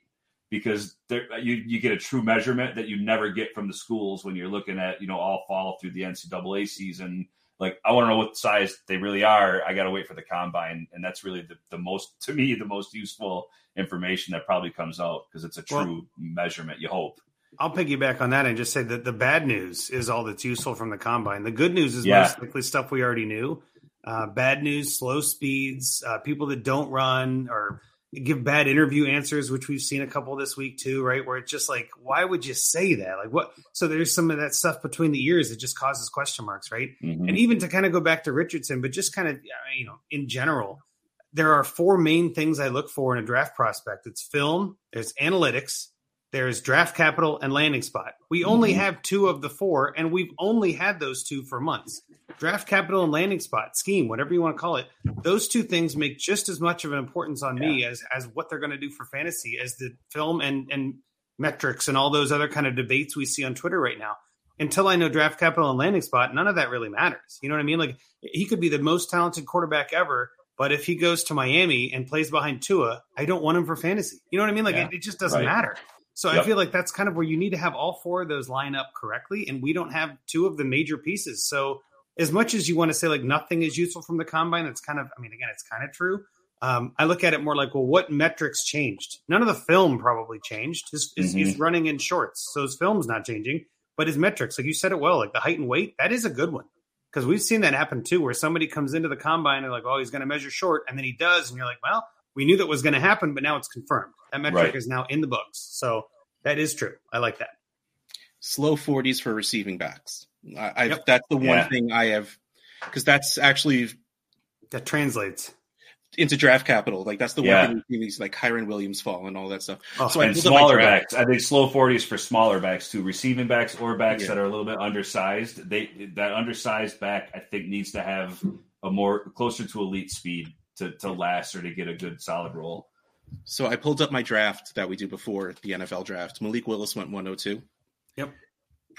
because there, you you get a true measurement that you never get from the schools when you're looking at you know all fall through the NCAA season. Like I want to know what size they really are. I got to wait for the combine, and that's really the, the most to me the most useful information that probably comes out because it's a true Well- measurement. You hope. I'll piggyback on that and just say that the bad news is all that's useful from the combine. The good news is Yeah. most likely stuff we already knew. Uh, bad news, slow speeds, uh, people that don't run or give bad interview answers, which we've seen a couple this week too, right? Where it's just like, why would you say that? Like, what? So there's some of that stuff between the ears that just causes question marks, right? Mhm. And even to kind of go back to Richardson, but just kind of, you know, in general, there are four main things I look for in a draft prospect it's film, there's analytics, there's draft capital, and landing spot. We only Mhm. have two of the four, and we've only had those two for months. Draft capital and landing spot, scheme, whatever you want to call it, those two things make just as much of an importance on me as as what they're going to do for fantasy as the film and and metrics and all those other kind of debates we see on Twitter right now until I know draft capital and landing spot, none of that really matters. You know what I mean? Like he could be the most talented quarterback ever, but if he goes to Miami and plays behind Tua, I don't want him for fantasy. You know what I mean? Like Yeah. it, it just doesn't Right. matter. So I feel like that's kind of where you need to have all four of those line up correctly, and we don't have two of the major pieces. So as much as you want to say like nothing is useful from the combine, it's kind of I mean again it's kind of true, Um, I look at it more like, well, what metrics changed? None of the film probably changed. His, his, Mhm. He's running in shorts, so his film's not changing. But his metrics, like you said it well, like the height and weight, that is a good one because we've seen that happen too, where somebody comes into the combine and like, oh, he's going to measure short, and then he does, and you're like, well, we knew that was going to happen, but now it's confirmed. That metric Right. is now in the books, so that is true. I like that. Slow 40s for receiving backs. I, Yep. That's the one Yeah. thing I have, because that's actually That translates. into draft capital. Like that's the Yeah. one thing we see these like Kyren Williams fall and all that stuff. Oh, so and pulled smaller draft. backs. I think slow forties for smaller backs too. Receiving backs or backs Yeah. that are a little bit undersized. They that undersized back I think needs to have a more closer to elite speed to, to last or to get a good solid roll. So I pulled up my draft that we do before the NFL draft. Malik Willis went 102. Yep.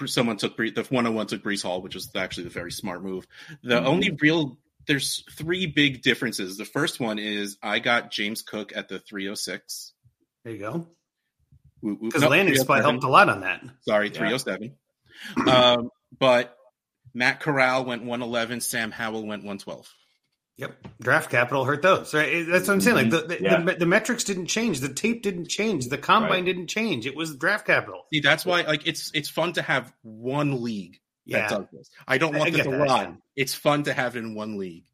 Someone took Bree- the 101 took Breece Hall, which was actually a very smart move. The Mhm. only real there's three big differences. The first one is I got James Cook at the 306. There you go. Whoop, whoop. Because Nope, landing spot helped a lot on that. Sorry, Yeah. 307. um, but Matt Corral went 111. Sam Howell went 112. Yep. Draft capital hurt those. Right. That's what I'm saying. Like the the, Yeah. the, the metrics didn't change. The tape didn't change. The combine Right. didn't change. It was draft capital. See, that's why like it's it's fun to have one league that Yeah. does this. I don't want I this get a that, lot. yeah. It's fun to have it in one league.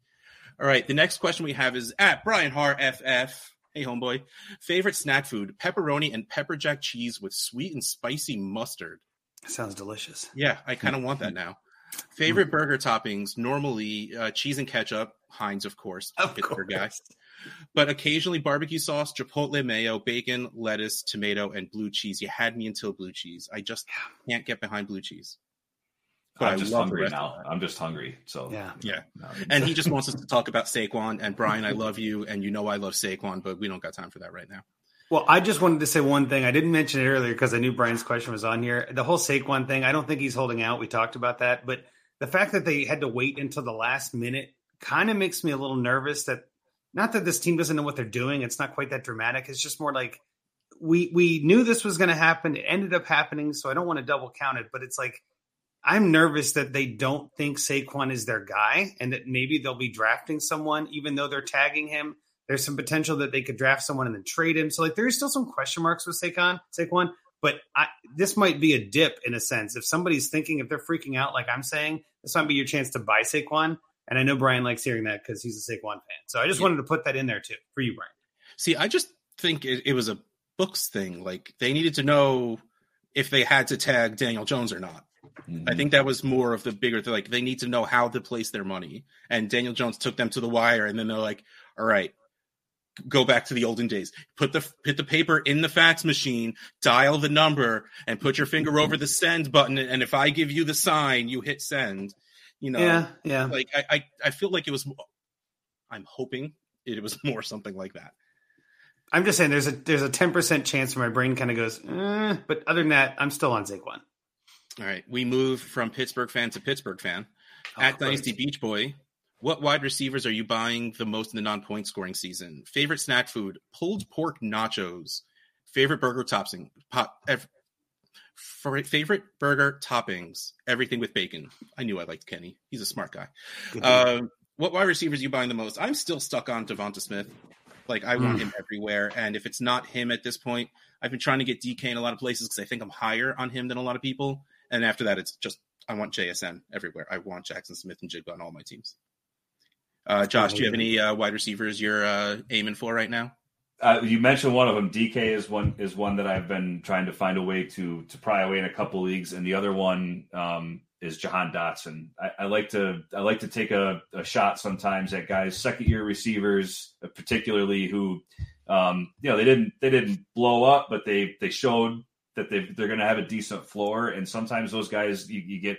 All right, the next question we have is at Brian Har FF. Hey, homeboy. Favorite snack food: pepperoni and pepper jack cheese with sweet and spicy mustard. Sounds delicious. Yeah, I kind of want that now. Favorite burger toppings: normally uh, cheese and ketchup, Heinz, of course, Of Pittsburgh guy, but occasionally barbecue sauce, chipotle mayo, bacon, lettuce, tomato, and blue cheese. You had me until blue cheese. I just can't get behind blue cheese. But I'm just love the hungry now. I'm just hungry. So Yeah. Yeah, no. and he just wants us to talk about Saquon and Brian. I love you, and you know I love Saquon, but we don't got time for that right now. Well, I just wanted to say one thing. I didn't mention it earlier because I knew Brian's question was on here. The whole Saquon thing, I don't think he's holding out. We talked about that. But the fact that they had to wait until the last minute kind of makes me a little nervous that not that this team doesn't know what they're doing. It's not quite that dramatic. It's just more like we we knew this was going to happen. It ended up happening. So I don't want to double count it, but it's like I'm nervous that they don't think Saquon is their guy and that maybe they'll be drafting someone, even though they're tagging him. There's some potential that they could draft someone and then trade him. So like there's still some question marks with Saquon, Saquon. But I, this might be a dip in a sense. If somebody's thinking, if they're freaking out, like I'm saying, this might be your chance to buy Saquon. And I know Brian likes hearing that because he's a Saquon fan. So I just Yeah. wanted to put that in there too for you, Brian. See, I just think it, it was a books thing. Like they needed to know if they had to tag Daniel Jones or not. Mhm. I think that was more of the bigger thing. Like they need to know how to place their money. And Daniel Jones took them to the wire, and then they're like, "All right, go back to the olden days. Put the put the paper in the fax machine, dial the number, and put your finger over the send button. And if I give you the sign, you hit send. You know, yeah, yeah. like I, I I feel like it was. I'm hoping it was more something like that. I'm just saying there's a there's a ten percent chance where my brain kind of goes, eh, but other than that, I'm still on Saquon. All right, we move from Pittsburgh fan to Pittsburgh fan. Oh, At of. Dynasty Beach Boy, what wide receivers are you buying the most in the non-point scoring season? Favorite snack food: pulled pork nachos. Favorite burger topping? Pop, favorite burger toppings? Everything with bacon. I knew I liked Kenny. He's a smart guy. Um, what wide receivers are you buying the most? I'm still stuck on DeVonta Smith. Like I want Mm. him everywhere, and if it's not him at this point, I've been trying to get DK in a lot of places because I think I'm higher on him than a lot of people. And after that, it's just I want JSN everywhere. I want Jaxon Smith-Njigba on all my teams. Uh, Josh, do you have any uh, wide receivers you're uh, aiming for right now? Uh, you mentioned one of them. DK is one is one that I've been trying to find a way to to pry away in a couple leagues, and the other one um, is Jahan Dotson. I, I like to I like to take a, a shot sometimes at guys second year receivers, uh, particularly who um, you know they didn't they didn't blow up, but they they showed that they they're going to have a decent floor, and sometimes those guys you, you get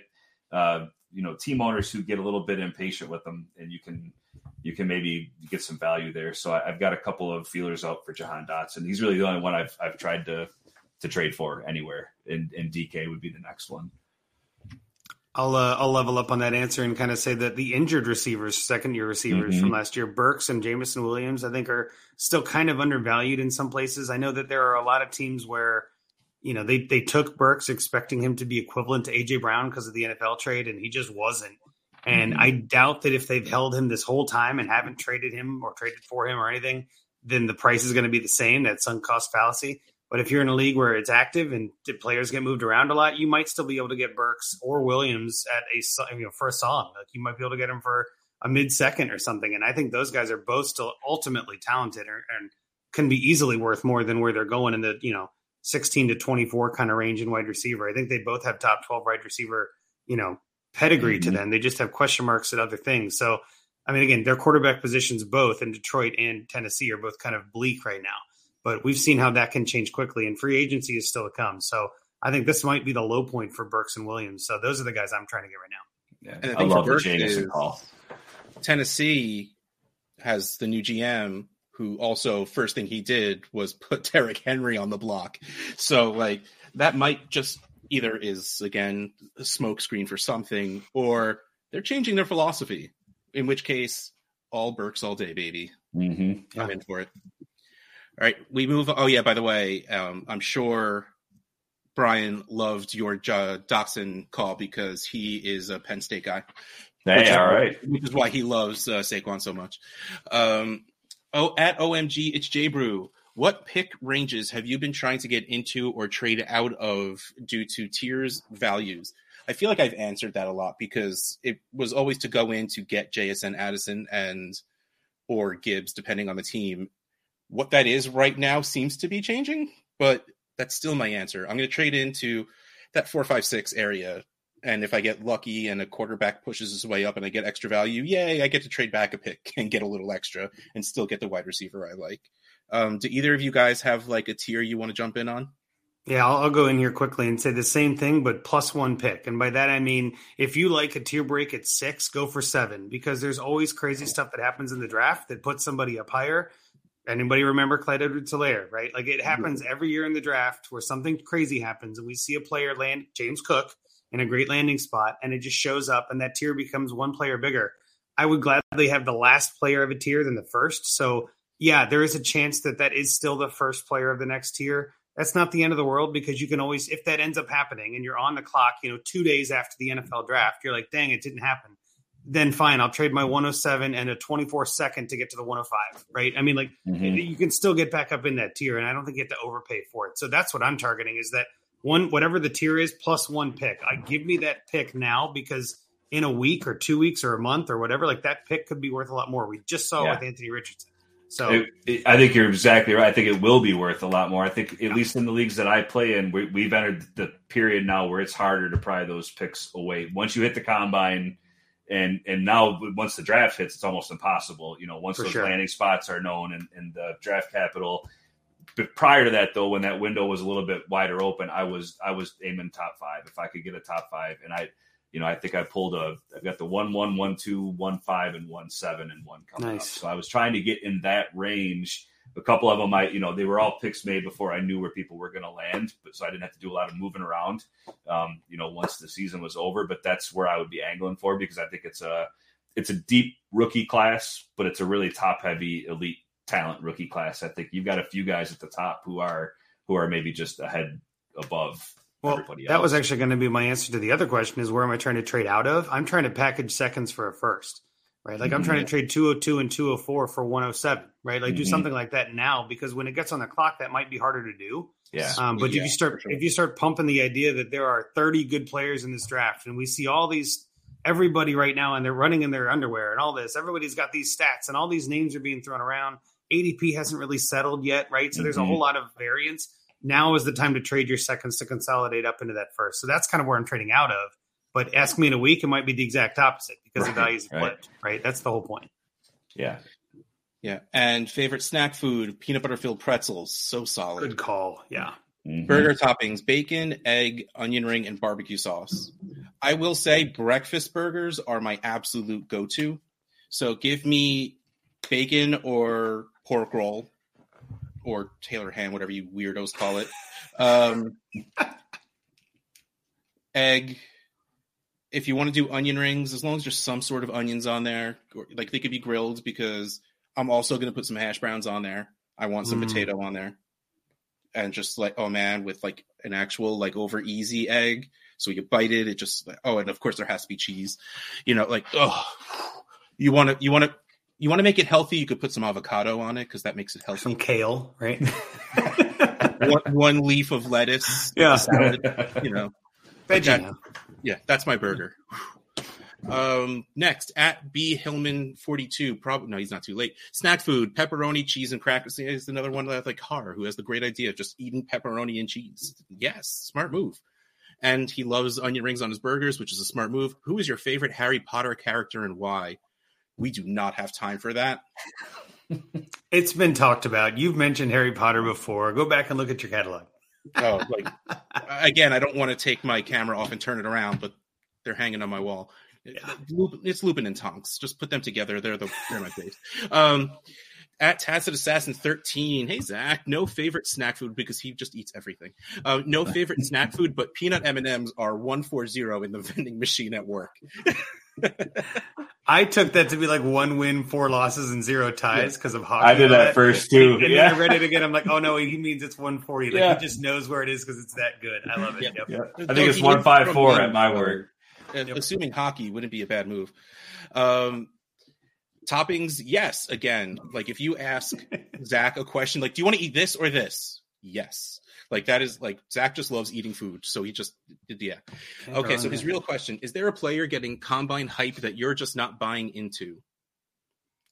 uh, you know team owners who get a little bit impatient with them, and you can you can maybe get some value there. So I, I've got a couple of feelers out for Jahan Dotson. He's really the only one I've I've tried to to trade for anywhere, and, and DK would be the next one. I'll uh, I'll level up on that answer and kind of say that the injured receivers, second year receivers Mhm. from last year, Burks and Jameson Williams, I think are still kind of undervalued in some places. I know that there are a lot of teams where you know they they took Burks expecting him to be equivalent to AJ Brown because of the NFL trade, and he just wasn't. And mm-hmm. I doubt that if they've held him this whole time and haven't traded him or traded for him or anything, then the price is going to be the same. That sunk cost fallacy. But if you're in a league where it's active and players get moved around a lot, you might still be able to get Burks or Williams at a you know for a song. Like you might be able to get him for a mid second or something. And I think those guys are both still ultimately talented and can be easily worth more than where they're going in the you know 16 to 24 kind of range in wide receiver. I think they both have top 12 wide receiver you know pedigree mm-hmm. to them. They just have question marks at other things. So I mean, again, their quarterback positions both in Detroit and Tennessee are both kind of bleak right now but we've seen how that can change quickly, and free agency is still to come. So I think this might be the low point for Burks and Williams. So those are the guys I'm trying to get right now. Yeah, and I, I love the Jameson call. Tennessee has the new GM who also first thing he did was put Derrick Henry on the block. So like that might just either is again a smokescreen for something or they're changing their philosophy. In which case, all Burks all day, baby. Mm-hmm. I'm in for it. All right, we move. Oh yeah, by the way, um, I'm sure Brian loved your J- call because he is a Penn State guy. Hey, all right, which is why he loves uh, Saquon so much. Um, oh, at OMG, it's J Brew. What pick ranges have you been trying to get into or trade out of due to tiers values? I feel like I've answered that a lot because it was always to go in to get JSN Addison and or Gibbs, depending on the team, what that is right now seems to be changing, but that's still my answer. I'm going to trade into that four, five, six area. And if I get lucky and a quarterback pushes his way up and I get extra value, yay, I get to trade back a pick and get a little extra and still get the wide receiver I like. Um, do either of you guys have like a tier you want to jump in on? Yeah, I'll, I'll, go in here quickly and say the same thing, but plus one pick. And by that, I mean, if you like a tier break at six, go for seven because there's always crazy stuff that happens in the draft that puts somebody up higher. Anybody remember Clyde Edwards-Helaire, right? Like it happens every year in the draft where something crazy happens and we see a player land James Cook in a great landing spot and it just shows up and that tier becomes one player bigger. I would gladly have the last player of a tier than the first. So, yeah, there is a chance that that is still the first player of the next tier. That's not the end of the world because you can always, if that ends up happening and you're on the clock, you know, two days after the NFL draft, you're like, dang, it didn't happen then fine, I'll trade my 107 and a 24 second to get to the 105, right? I mean, like mm-hmm. you can still get back up in that tier, and I don't think you have to overpay for it. So that's what I'm targeting is that one, whatever the tier is, plus one pick. I give me that pick now because in a week or two weeks or a month or whatever, like that pick could be worth a lot more. We just saw yeah. with Anthony Richardson. So it, it, I think you're exactly right. I think it will be worth a lot more. I think at least in the leagues that I play in, we, have entered the period now where it's harder to pry those picks away. Once you hit the combine and and now once the draft hits, it's almost impossible. You know, once For those sure. landing spots are known and, and the draft capital. But prior to that, though, when that window was a little bit wider open, I was I was aiming top five if I could get a top five, and I, you know, I think I pulled a I've got the one one one two one five and one seven and one coming nice. up. So I was trying to get in that range a couple of them, I you know they were all picks made before I knew where people were going to land, but so I didn't have to do a lot of moving around. Um, you know, once the season was over, but that's where I would be angling for because I think it's a it's a deep rookie class, but it's a really top heavy elite talent rookie class. I think you've got a few guys at the top who are who are maybe just ahead above well, that was actually going to be my answer to the other question: is where am I trying to trade out of? I'm trying to package seconds for a first right? Like I'm trying to mm-hmm. trade 202 and 204 for 107, right? Like mm-hmm. do something like that now because when it gets on the clock, that might be harder to do. Yeah. Um, but yeah, if you start sure. if you start pumping the idea that there are 30 good players in this draft, and we see all these everybody right now, and they're running in their underwear and all this, everybody's got these stats, and all these names are being thrown around. ADP hasn't really settled yet, right? So mm-hmm. there's a whole mm-hmm. lot of variance. Now is the time to trade your seconds to consolidate up into that first. So that's kind of where I'm trading out of. But ask me in a week, it might be the exact opposite because right, the values right. flipped. Right. That's the whole point. Yeah. Yeah. And favorite snack food, peanut butter filled pretzels. So solid. Good call. Yeah. Mm-hmm. Burger toppings, bacon, egg, onion ring, and barbecue sauce. I will say breakfast burgers are my absolute go to. So give me bacon or pork roll or Taylor ham, whatever you weirdos call it. Um, egg, if you want to do onion rings, as long as there's some sort of onions on there, like they could be grilled because I'm also going to put some hash browns on there. I want some mm. potato on there. and just like oh man with like an actual like over easy egg so you bite it it just oh and of course there has to be cheese you know like oh you want to you want to you want to make it healthy you could put some avocado on it because that makes it healthy. Some kale, right? one, one leaf of lettuce Yeah. salad, you know. Veggie. That- yeah that's my burger. Um next at b hillman 42 probably no he's not too late. Snack food pepperoni cheese and crackers. Is another one that I like har who has the great idea of just eating pepperoni and cheese. Yes smart move. And he loves onion rings on his burgers which is a smart move. Who is your favorite harry potter character and why we do not have time for that It's been talked about. You've mentioned Harry Potter before. Go back and look at your catalog. oh like again i don't want to take my camera off and turn it around but they're hanging on my wall Lup- it's lupin and tonks just put them together they're the they're my face um at Tacit Assassin 13. Hey Zach, no favorite snack food because he just eats everything. Uh, no favorite snack food, but peanut M and M's are one four zero in the vending machine at work. I took that to be like one win, four losses, and zero ties because of hockey. I did that first too. And then Yeah. I read it again. I'm like, oh no, he means it's 140. Like Yeah. he just knows where it is because it's that good. I love it. Yeah. Yep. Yeah. I think it's one five four at my work. And Assuming hockey wouldn't be a bad move. Um, toppings, yes. Again, like if you ask Zach a question, like, "Do you want to eat this or this?" Yes. Like that is like Zach just loves eating food, so he just did yeah. Okay, so his real question is: There a player getting combine hype that you're just not buying into?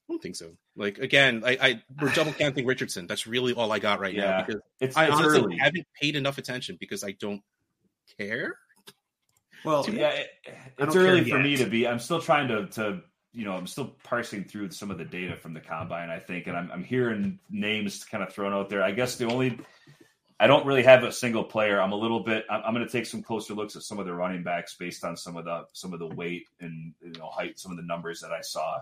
I don't think so. Like again, I, I we're double counting Richardson. That's really all I got right Yeah. now because It's, I it's honestly early. haven't paid enough attention because I don't care. Well, yeah, it, it's early for me to be. I'm still trying to, to, you know, I'm still parsing through some of the data from the combine. I think, and I'm, I'm hearing names kind of thrown out there. I guess the only, I don't really have a single player. I'm a little bit. I'm, I'm going to take some closer looks at some of the running backs based on some of the some of the weight and you know height, some of the numbers that I saw.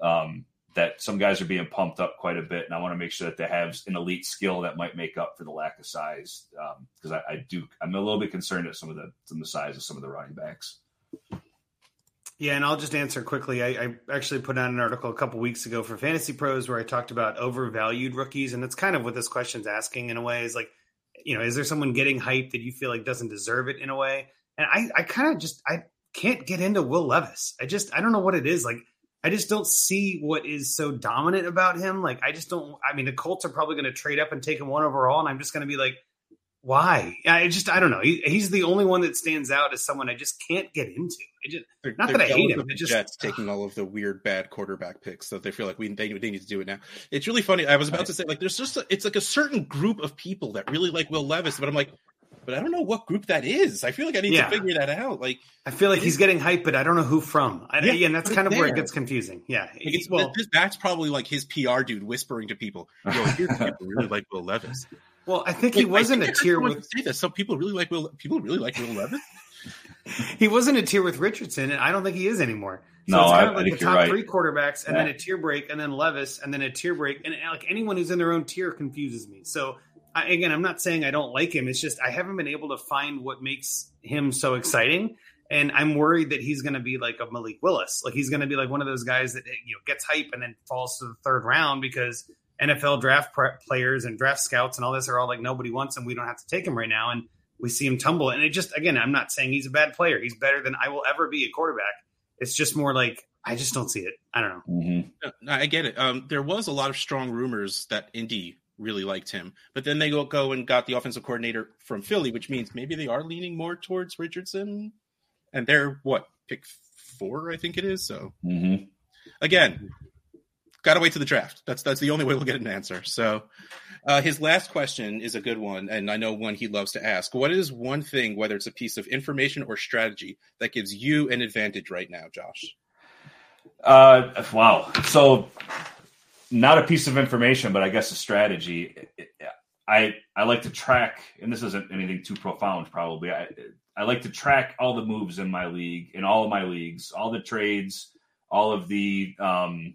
Um, that some guys are being pumped up quite a bit, and I want to make sure that they have an elite skill that might make up for the lack of size. Because I, I do, I'm a little bit concerned at some of the some of the size of some of the running backs. Yeah, and I'll just answer quickly. I, I actually put out an article a couple weeks ago for Fantasy Pros where I talked about overvalued rookies, and that's kind of what this question's asking in a way. Is like, you know, is there someone getting hype that you feel like doesn't deserve it in a way? And I, I kind of just I can't get into Will Levis. I just I don't know what it is. Like, I just don't see what is so dominant about him. Like, I just don't. I mean, the Colts are probably going to trade up and take him one overall, and I'm just going to be like, why? I just I don't know. He, he's the only one that stands out as someone I just can't get into. I just They're, Not they're that I hate him, the just- Jets taking all of the weird bad quarterback picks, so they feel like we they, they need to do it now. It's really funny. I was about to say like there's just a, it's like a certain group of people that really like Will Levis, but I'm like, but I don't know what group that is. I feel like I need Yeah. to figure that out. Like, I feel like he's getting hype, but I don't know who from. I, Yeah, yeah, and that's kind of it's where it gets confusing. Yeah, like well, that's probably like his PR dude whispering to people, "Yo, here's people really like Will Levis." Well, I think he Like, wasn't think a I heard tier with say that. Some people really like Will. People really like Will Levis. he wasn't a tier with Richardson, and I don't think he is anymore. So No, it's kind I- of I like think the top right. three quarterbacks, and then a tier break, and then Levis, and then a tier break, and like anyone who's in their own tier confuses me. So I, again, I'm not saying I don't like him. It's just I haven't been able to find what makes him so exciting. And I'm worried that he's going to be like a Malik Willis. Like he's going to be like one of those guys that you know gets hype and then falls to the third round because NFL draft pre- players and draft scouts and all this are all like nobody wants him. We don't have to take him right now, and we see him tumble. And it just again, I'm not saying he's a bad player. He's better than I will ever be a quarterback. It's just more like I just don't see it. I don't know. Mm-hmm. No, no, I get it. Um, there was a lot of strong rumors that Indy really liked him, but then they go go and got the offensive coordinator from Philly, which means maybe they are leaning more towards Richardson, and they're what pick four, I think it is. So Mm-hmm. again, got to wait to the draft. That's that's the only way we'll get an answer. So. Uh, his last question is a good one, and I know one he loves to ask. What is one thing, whether it's a piece of information or strategy, that gives you an advantage right now, Josh? Uh, wow. So, not a piece of information, but I guess a strategy. I I like to track, and this isn't anything too profound, probably. I I like to track all the moves in my league, in all of my leagues, all the trades, all of the um,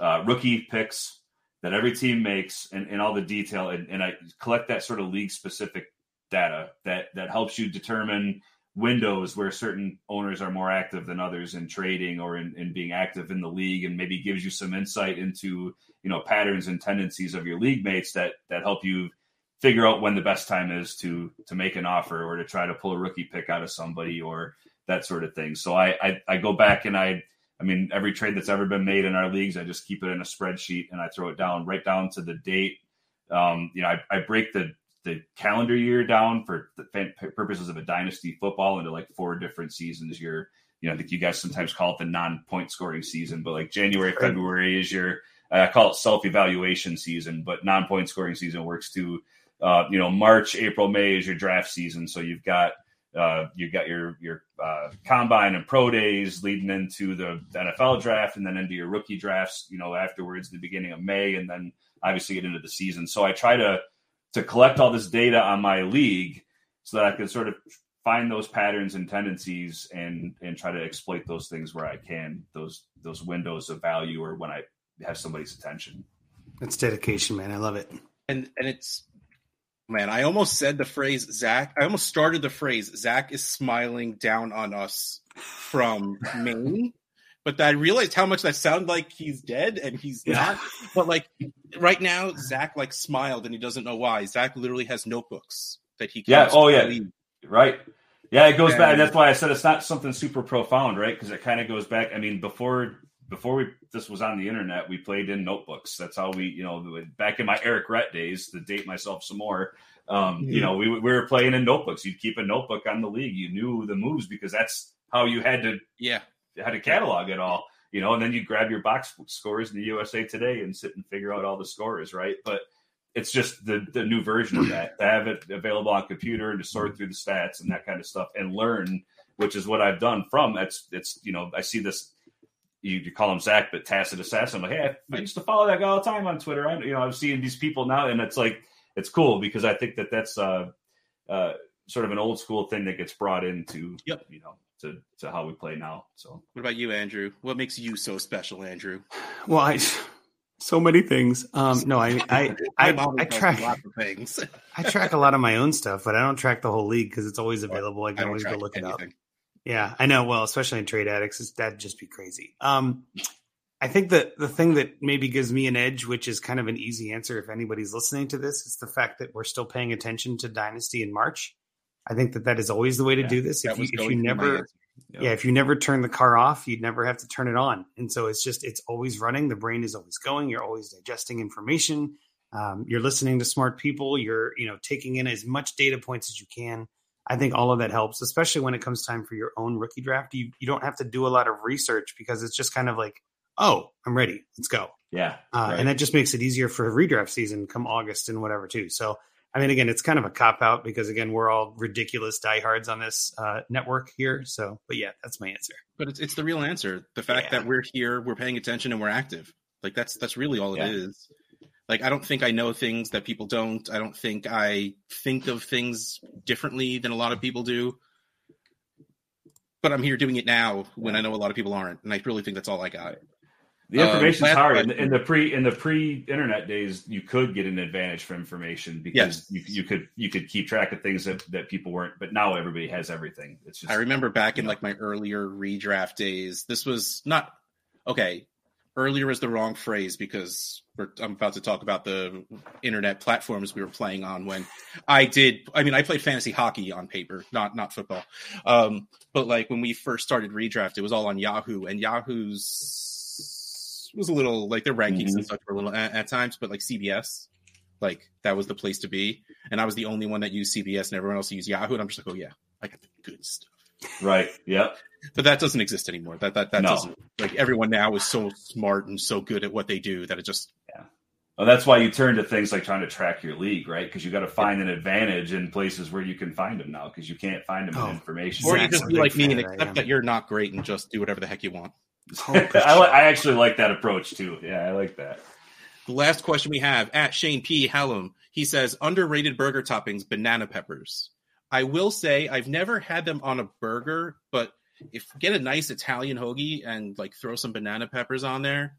uh, rookie picks that every team makes, and, and all the detail, and, and I collect that sort of league specific data that that helps you determine windows where certain owners are more active than others in trading or in, in being active in the league and maybe gives you some insight into you know patterns and tendencies of your league mates that that help you figure out when the best time is to to make an offer or to try to pull a rookie pick out of somebody or that sort of thing. So I I, I go back and I I mean every trade that's ever been made in our leagues, I just keep it in a spreadsheet and I throw it down right down to the date. Um, you know, I, I break the the calendar year down for the purposes of a dynasty football into like four different seasons. You're you know, I think you guys sometimes call it the non-point scoring season, but like January, February is your I call it self-evaluation season, but non-point scoring season works too. Uh, you know, March, April, May is your draft season, so you've got uh, you've got your your uh, combine and pro days leading into the NFL draft, and then into your rookie drafts. You know, afterwards, the beginning of May, and then obviously get into the season. So I try to to collect all this data on my league so that I can sort of find those patterns and tendencies and and try to exploit those things where I can those those windows of value or when I have somebody's attention. That's dedication, man. I love it. And and it's man, I almost said the phrase Zach. I almost started the phrase Zach is smiling down on us from Maine. But I realized how much that sounded like he's dead and he's not. But like right now, Zach like smiled and he doesn't know why. Zach literally has notebooks that he yeah. Oh yeah. Right. Yeah, it goes and, back. That's why I said it's not something super profound, right? Because it kind of goes back. I mean, before before we this was on the internet, we played in notebooks. That's how we, you know, back in my Errict Rhett days, to date myself some more. Um, mm-hmm. You know, we, we were playing in notebooks. You'd keep a notebook on the league. You knew the moves because that's how you had to, yeah, had to catalog it all. You know, and then you grab your box scores in the USA Today and sit and figure out all the scores, right? But it's just the the new version of that to have it available on computer and to sort through the stats and that kind of stuff and learn, which is what I've done from. It's it's you know I see this. You, you call him Zach, but tacit assassin. I'm like, hey, I used to follow that guy all the time on Twitter. I, you know, I'm seeing these people now, and it's like it's cool because I think that that's uh, uh, sort of an old school thing that gets brought into, yep. you know, to to how we play now. So, what about you, Andrew? What makes you so special, Andrew? Well, I so many things. Um, no, I I I, I, I track lots of things. I track a lot of my own stuff, but I don't track the whole league because it's always available. I can always go look anything. it up. Yeah, I know. Well, especially in trade addicts, that'd just be crazy. Um, I think that the thing that maybe gives me an edge, which is kind of an easy answer if anybody's listening to this, is the fact that we're still paying attention to Dynasty in March. I think that that is always the way to yeah, do this. If you, if you never Yep. Yeah, if you never turn the car off, you'd never have to turn it on. And so it's just it's always running. The brain is always going. You're always digesting information. Um, you're listening to smart people. You're you know taking in as much data points as you can. I think all of that helps, especially when it comes time for your own rookie draft. You you don't have to do a lot of research because it's just kind of like, oh, I'm ready. Let's go. Yeah, uh, right. and that just makes it easier for redraft season come August and whatever too. So I mean, again, it's kind of a cop out because again, we're all ridiculous diehards on this uh, network here. So, but yeah, that's my answer. But it's it's the real answer. The fact yeah. that we're here, we're paying attention, and we're active. Like that's that's really all it yeah. is. Like I don't think I know things that people don't. I don't think I think of things differently than a lot of people do. But I'm here doing it now when I know a lot of people aren't, and I really think that's all I got. The information's um, hard. In the, in the, pre in the pre internet days, you could get an advantage for information because yes. you, you could you could keep track of things that, that people weren't. But now everybody has everything. It's just I remember back in know. like my earlier redraft days. This was not okay. Earlier is the wrong phrase because I'm about to talk about the internet platforms we were playing on. When I did, I mean, I played fantasy hockey on paper, not not football. Um, but like when we first started redraft, it was all on Yahoo, and Yahoo's was a little like their rankings mm-hmm. and such were a little at, at, times, but like CBS, like that was the place to be. And I was the only one that used CBS, and everyone else used Yahoo. And I'm just like, oh yeah, I got the good stuff. Right. Yep. But that doesn't exist anymore. That that that no. doesn't like everyone now is so smart and so good at what they do that it just yeah. Well, that's why you turn to things like trying to track your league, right? Because you got to find an advantage in places where you can find them now, because you can't find them oh, in information. Or you just be like me and accept that you're not great and just do whatever the heck you want. Oh, I, I actually like that approach too. Yeah, I like that. The last question we have at Shane P. Hallam. He says underrated burger toppings, banana peppers. I will say I've never had them on a burger, but if get a nice Italian hoagie and like throw some banana peppers on there,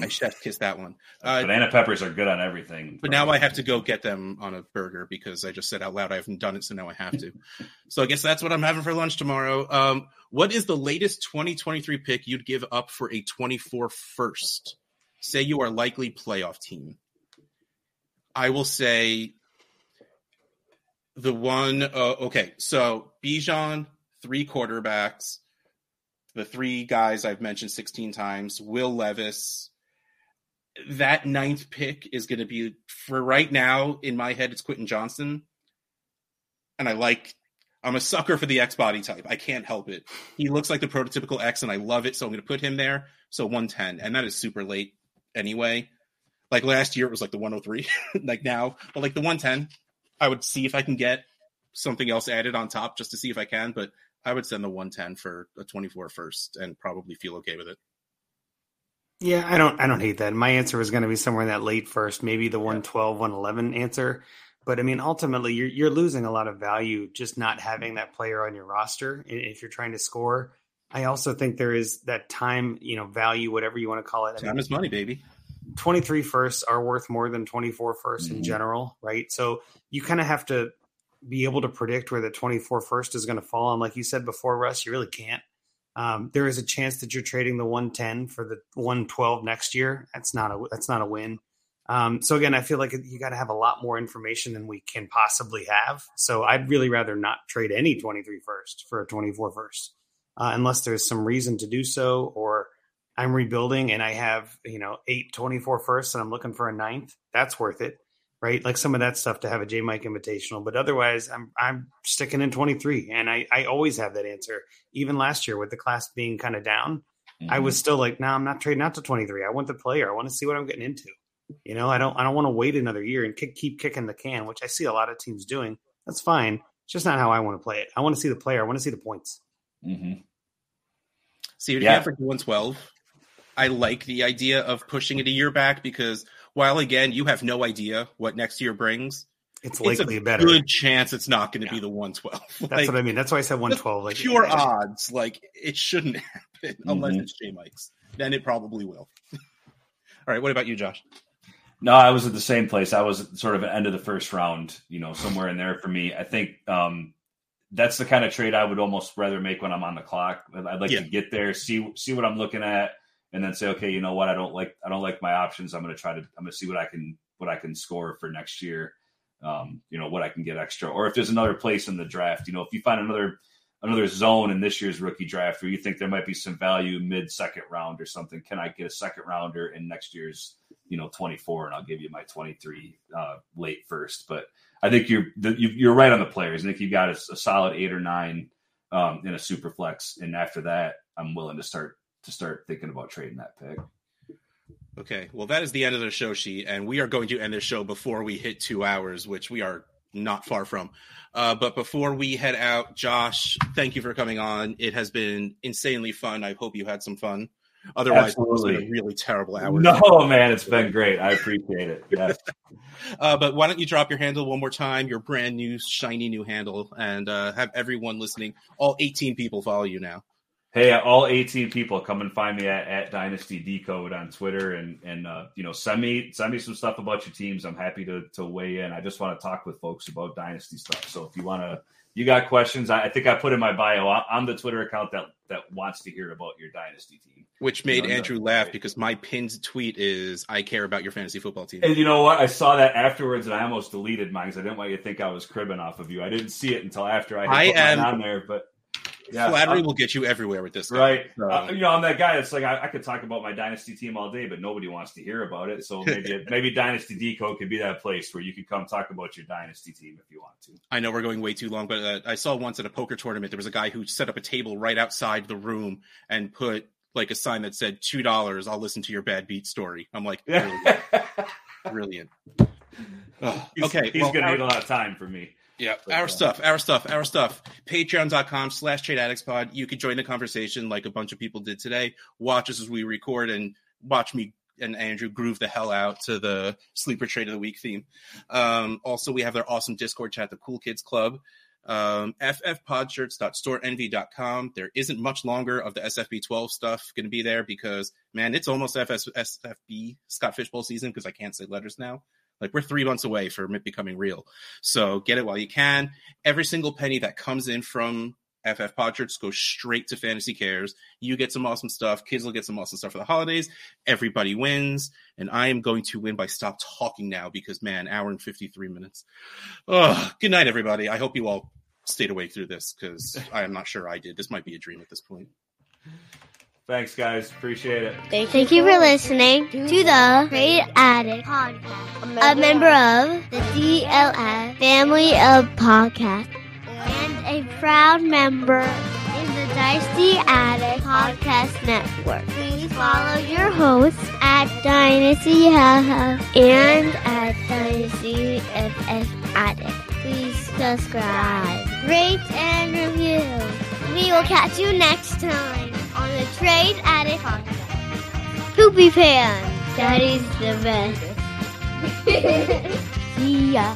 I chef kiss that one. Uh, Banana peppers are good on everything. But now I have to go get them on a burger because I just said out loud I haven't done it, so now I have to. so I guess that's what I'm having for lunch tomorrow. Um, what is the latest 2023 pick you'd give up for a 24 first? Say you are likely playoff team. I will say the one. Uh, okay, so Bijan, three quarterbacks, the three guys I've mentioned 16 times, Will Levis. That ninth pick is going to be for right now in my head. It's Quentin Johnston. and I like. I'm a sucker for the X body type. I can't help it. He looks like the prototypical X, and I love it. So I'm going to put him there. So 110, and that is super late anyway. Like last year, it was like the 103. like now, but like the 110, I would see if I can get something else added on top just to see if I can. But I would send the 110 for a 24 first and probably feel okay with it. Yeah, I don't I don't hate that. My answer was going to be somewhere in that late first, maybe the 112, 111 answer. But I mean, ultimately, you're you're losing a lot of value just not having that player on your roster if you're trying to score. I also think there is that time, you know, value, whatever you want to call it. I Time mean, is money, baby. 23 firsts are worth more than 24 firsts in Mhm. general, right? So you kind of have to be able to predict where the 24 first is going to fall. And like you said before, Russ, you really can't. Um, there is a chance that you're trading the 110 for the 112 next year. That's not a that's not a win. Um, so again, I feel like you got to have a lot more information than we can possibly have. So I'd really rather not trade any 23 first for a 24 first, uh, unless there's some reason to do so, or I'm rebuilding and I have you know eight 24 firsts and I'm looking for a ninth. That's worth it, right? Like some of that stuff to have a J Mike Invitational. But otherwise, I'm I'm sticking in 23, and I I always have that answer. Even last year with the class being kind of down, I was still like, no, I'm not trading out to 23. I want the player. I want to see what I'm getting into. You know, I don't I don't want to wait another year and kick, keep kicking the can, which I see a lot of teams doing. That's fine. It's just not how I want to play it. I want to see the player. I want to see the points. Mhm. See, Yeah. yeah. for 112, I like the idea of pushing it a year back because while again you have no idea what next year brings, It's it's likely a better. good chance it's not going to be the 112. That's Like, what I mean. That's why I said 112. Like pure odds, like it shouldn't happen unless Mhm. it's J Mike's. Then it probably will. All right, what about you, Josh? No, I was at the same place. I was sort of at end of the first round, you know, somewhere in there for me. I think um, that's the kind of trade I would almost rather make when I'm on the clock. I'd like Yeah. to get there, see see what I'm looking at, and then say, okay, you know what, I don't like I don't like my options. I'm going to try to I'm going to see what I can what I can score for next year. Um, you know what I can get extra, or if there's another place in the draft, you know, if you find another another zone in this year's rookie draft where you think there might be some value mid second round or something, can I get a second rounder in next year's you know 24 and I'll give you my 23 uh, late first. But I think you're you're right on the players. I think you've got a, a solid eight or nine um, in a super flex, and after that, I'm willing to start to start thinking about trading that pick. Okay, well, that is the end of the show sheet, and we are going to end the show before we hit two hours, which we are not far from. Uh, but before we head out, Josh, thank you for coming on. It has been insanely fun. I hope you had some fun. Otherwise, it's been a really terrible hour. No, man, it's been great. I appreciate it. Yes. Uh, but why don't you drop your handle one more time, your brand new, shiny new handle, and uh, have everyone listening, all 18 people follow you now. Hey, all 18 people, come and find me at, at Dynasty Decode on Twitter and and uh, you know send me send me some stuff about your teams. I'm happy to to weigh in. I just want to talk with folks about Dynasty stuff. So if you want to, you got questions, I, I think I put in my bio. I'm the Twitter account that that wants to hear about your Dynasty team. Which made No, no, Andrew laugh because my pinned tweet is "I care about your fantasy football team." And you know what? I saw that afterwards, and I almost deleted mine because I didn't want you to think I was cribbing off of you. I didn't see it until after I had I put mine on there, but yeah, Flattery I'm- will get you everywhere with this, guy. Right. So- Uh, you know, I'm that guy that's like, I, I could talk about my dynasty team all day, but nobody wants to hear about it. So maybe maybe Dynasty Decode could be that place where you could come talk about your dynasty team if you want to. I know we're going way too long, but uh, I saw once at a poker tournament there was a guy who set up a table right outside the room and put like a sign that said two dollars. I'll listen to your bad beat story. I'm like, brilliant, brilliant. He's, okay, he's well, gonna need a lot of time for me. Yeah, But, our uh, stuff, our stuff, our stuff. Patreon.com slash trade addicts pod. You could join the conversation like a bunch of people did today. Watch us as we record and watch me and Andrew groove the hell out to the sleeper trade of the week theme. Um, also, we have our awesome Discord chat, the Cool Kids Club. Um, ffpodshirts.storenvy.com. There isn't much longer of the SFB12 stuff going to be there because, man, it's almost FS, SFB Scott Fish Bowl season because I can't say letters now. Like we're three months away from it becoming real. So get it while you can. Every single penny that comes in from FF Pod shirts go straight to Fantasy Cares. You get some awesome stuff. Kids will get some awesome stuff for the holidays. Everybody wins. And I am going to win by stop talking now because, man, hour and 53 minutes. Oh, good night, everybody. I hope you all stayed awake through this because I am not sure I did. This might be a dream at this point. Thanks, guys. Appreciate it. Thank, Thank you for listening to the Trade Addict Podcast, a member of the DLF family of podcasts, and a proud member in the Dynasty Addict Podcast Network. Please follow your hosts at Dynasty Health and at Dynasty FF Addict. Please subscribe, rate, and review. We will catch you next time on the Trade Addict Podcast. Poopy Pants. Daddy's the best. See ya.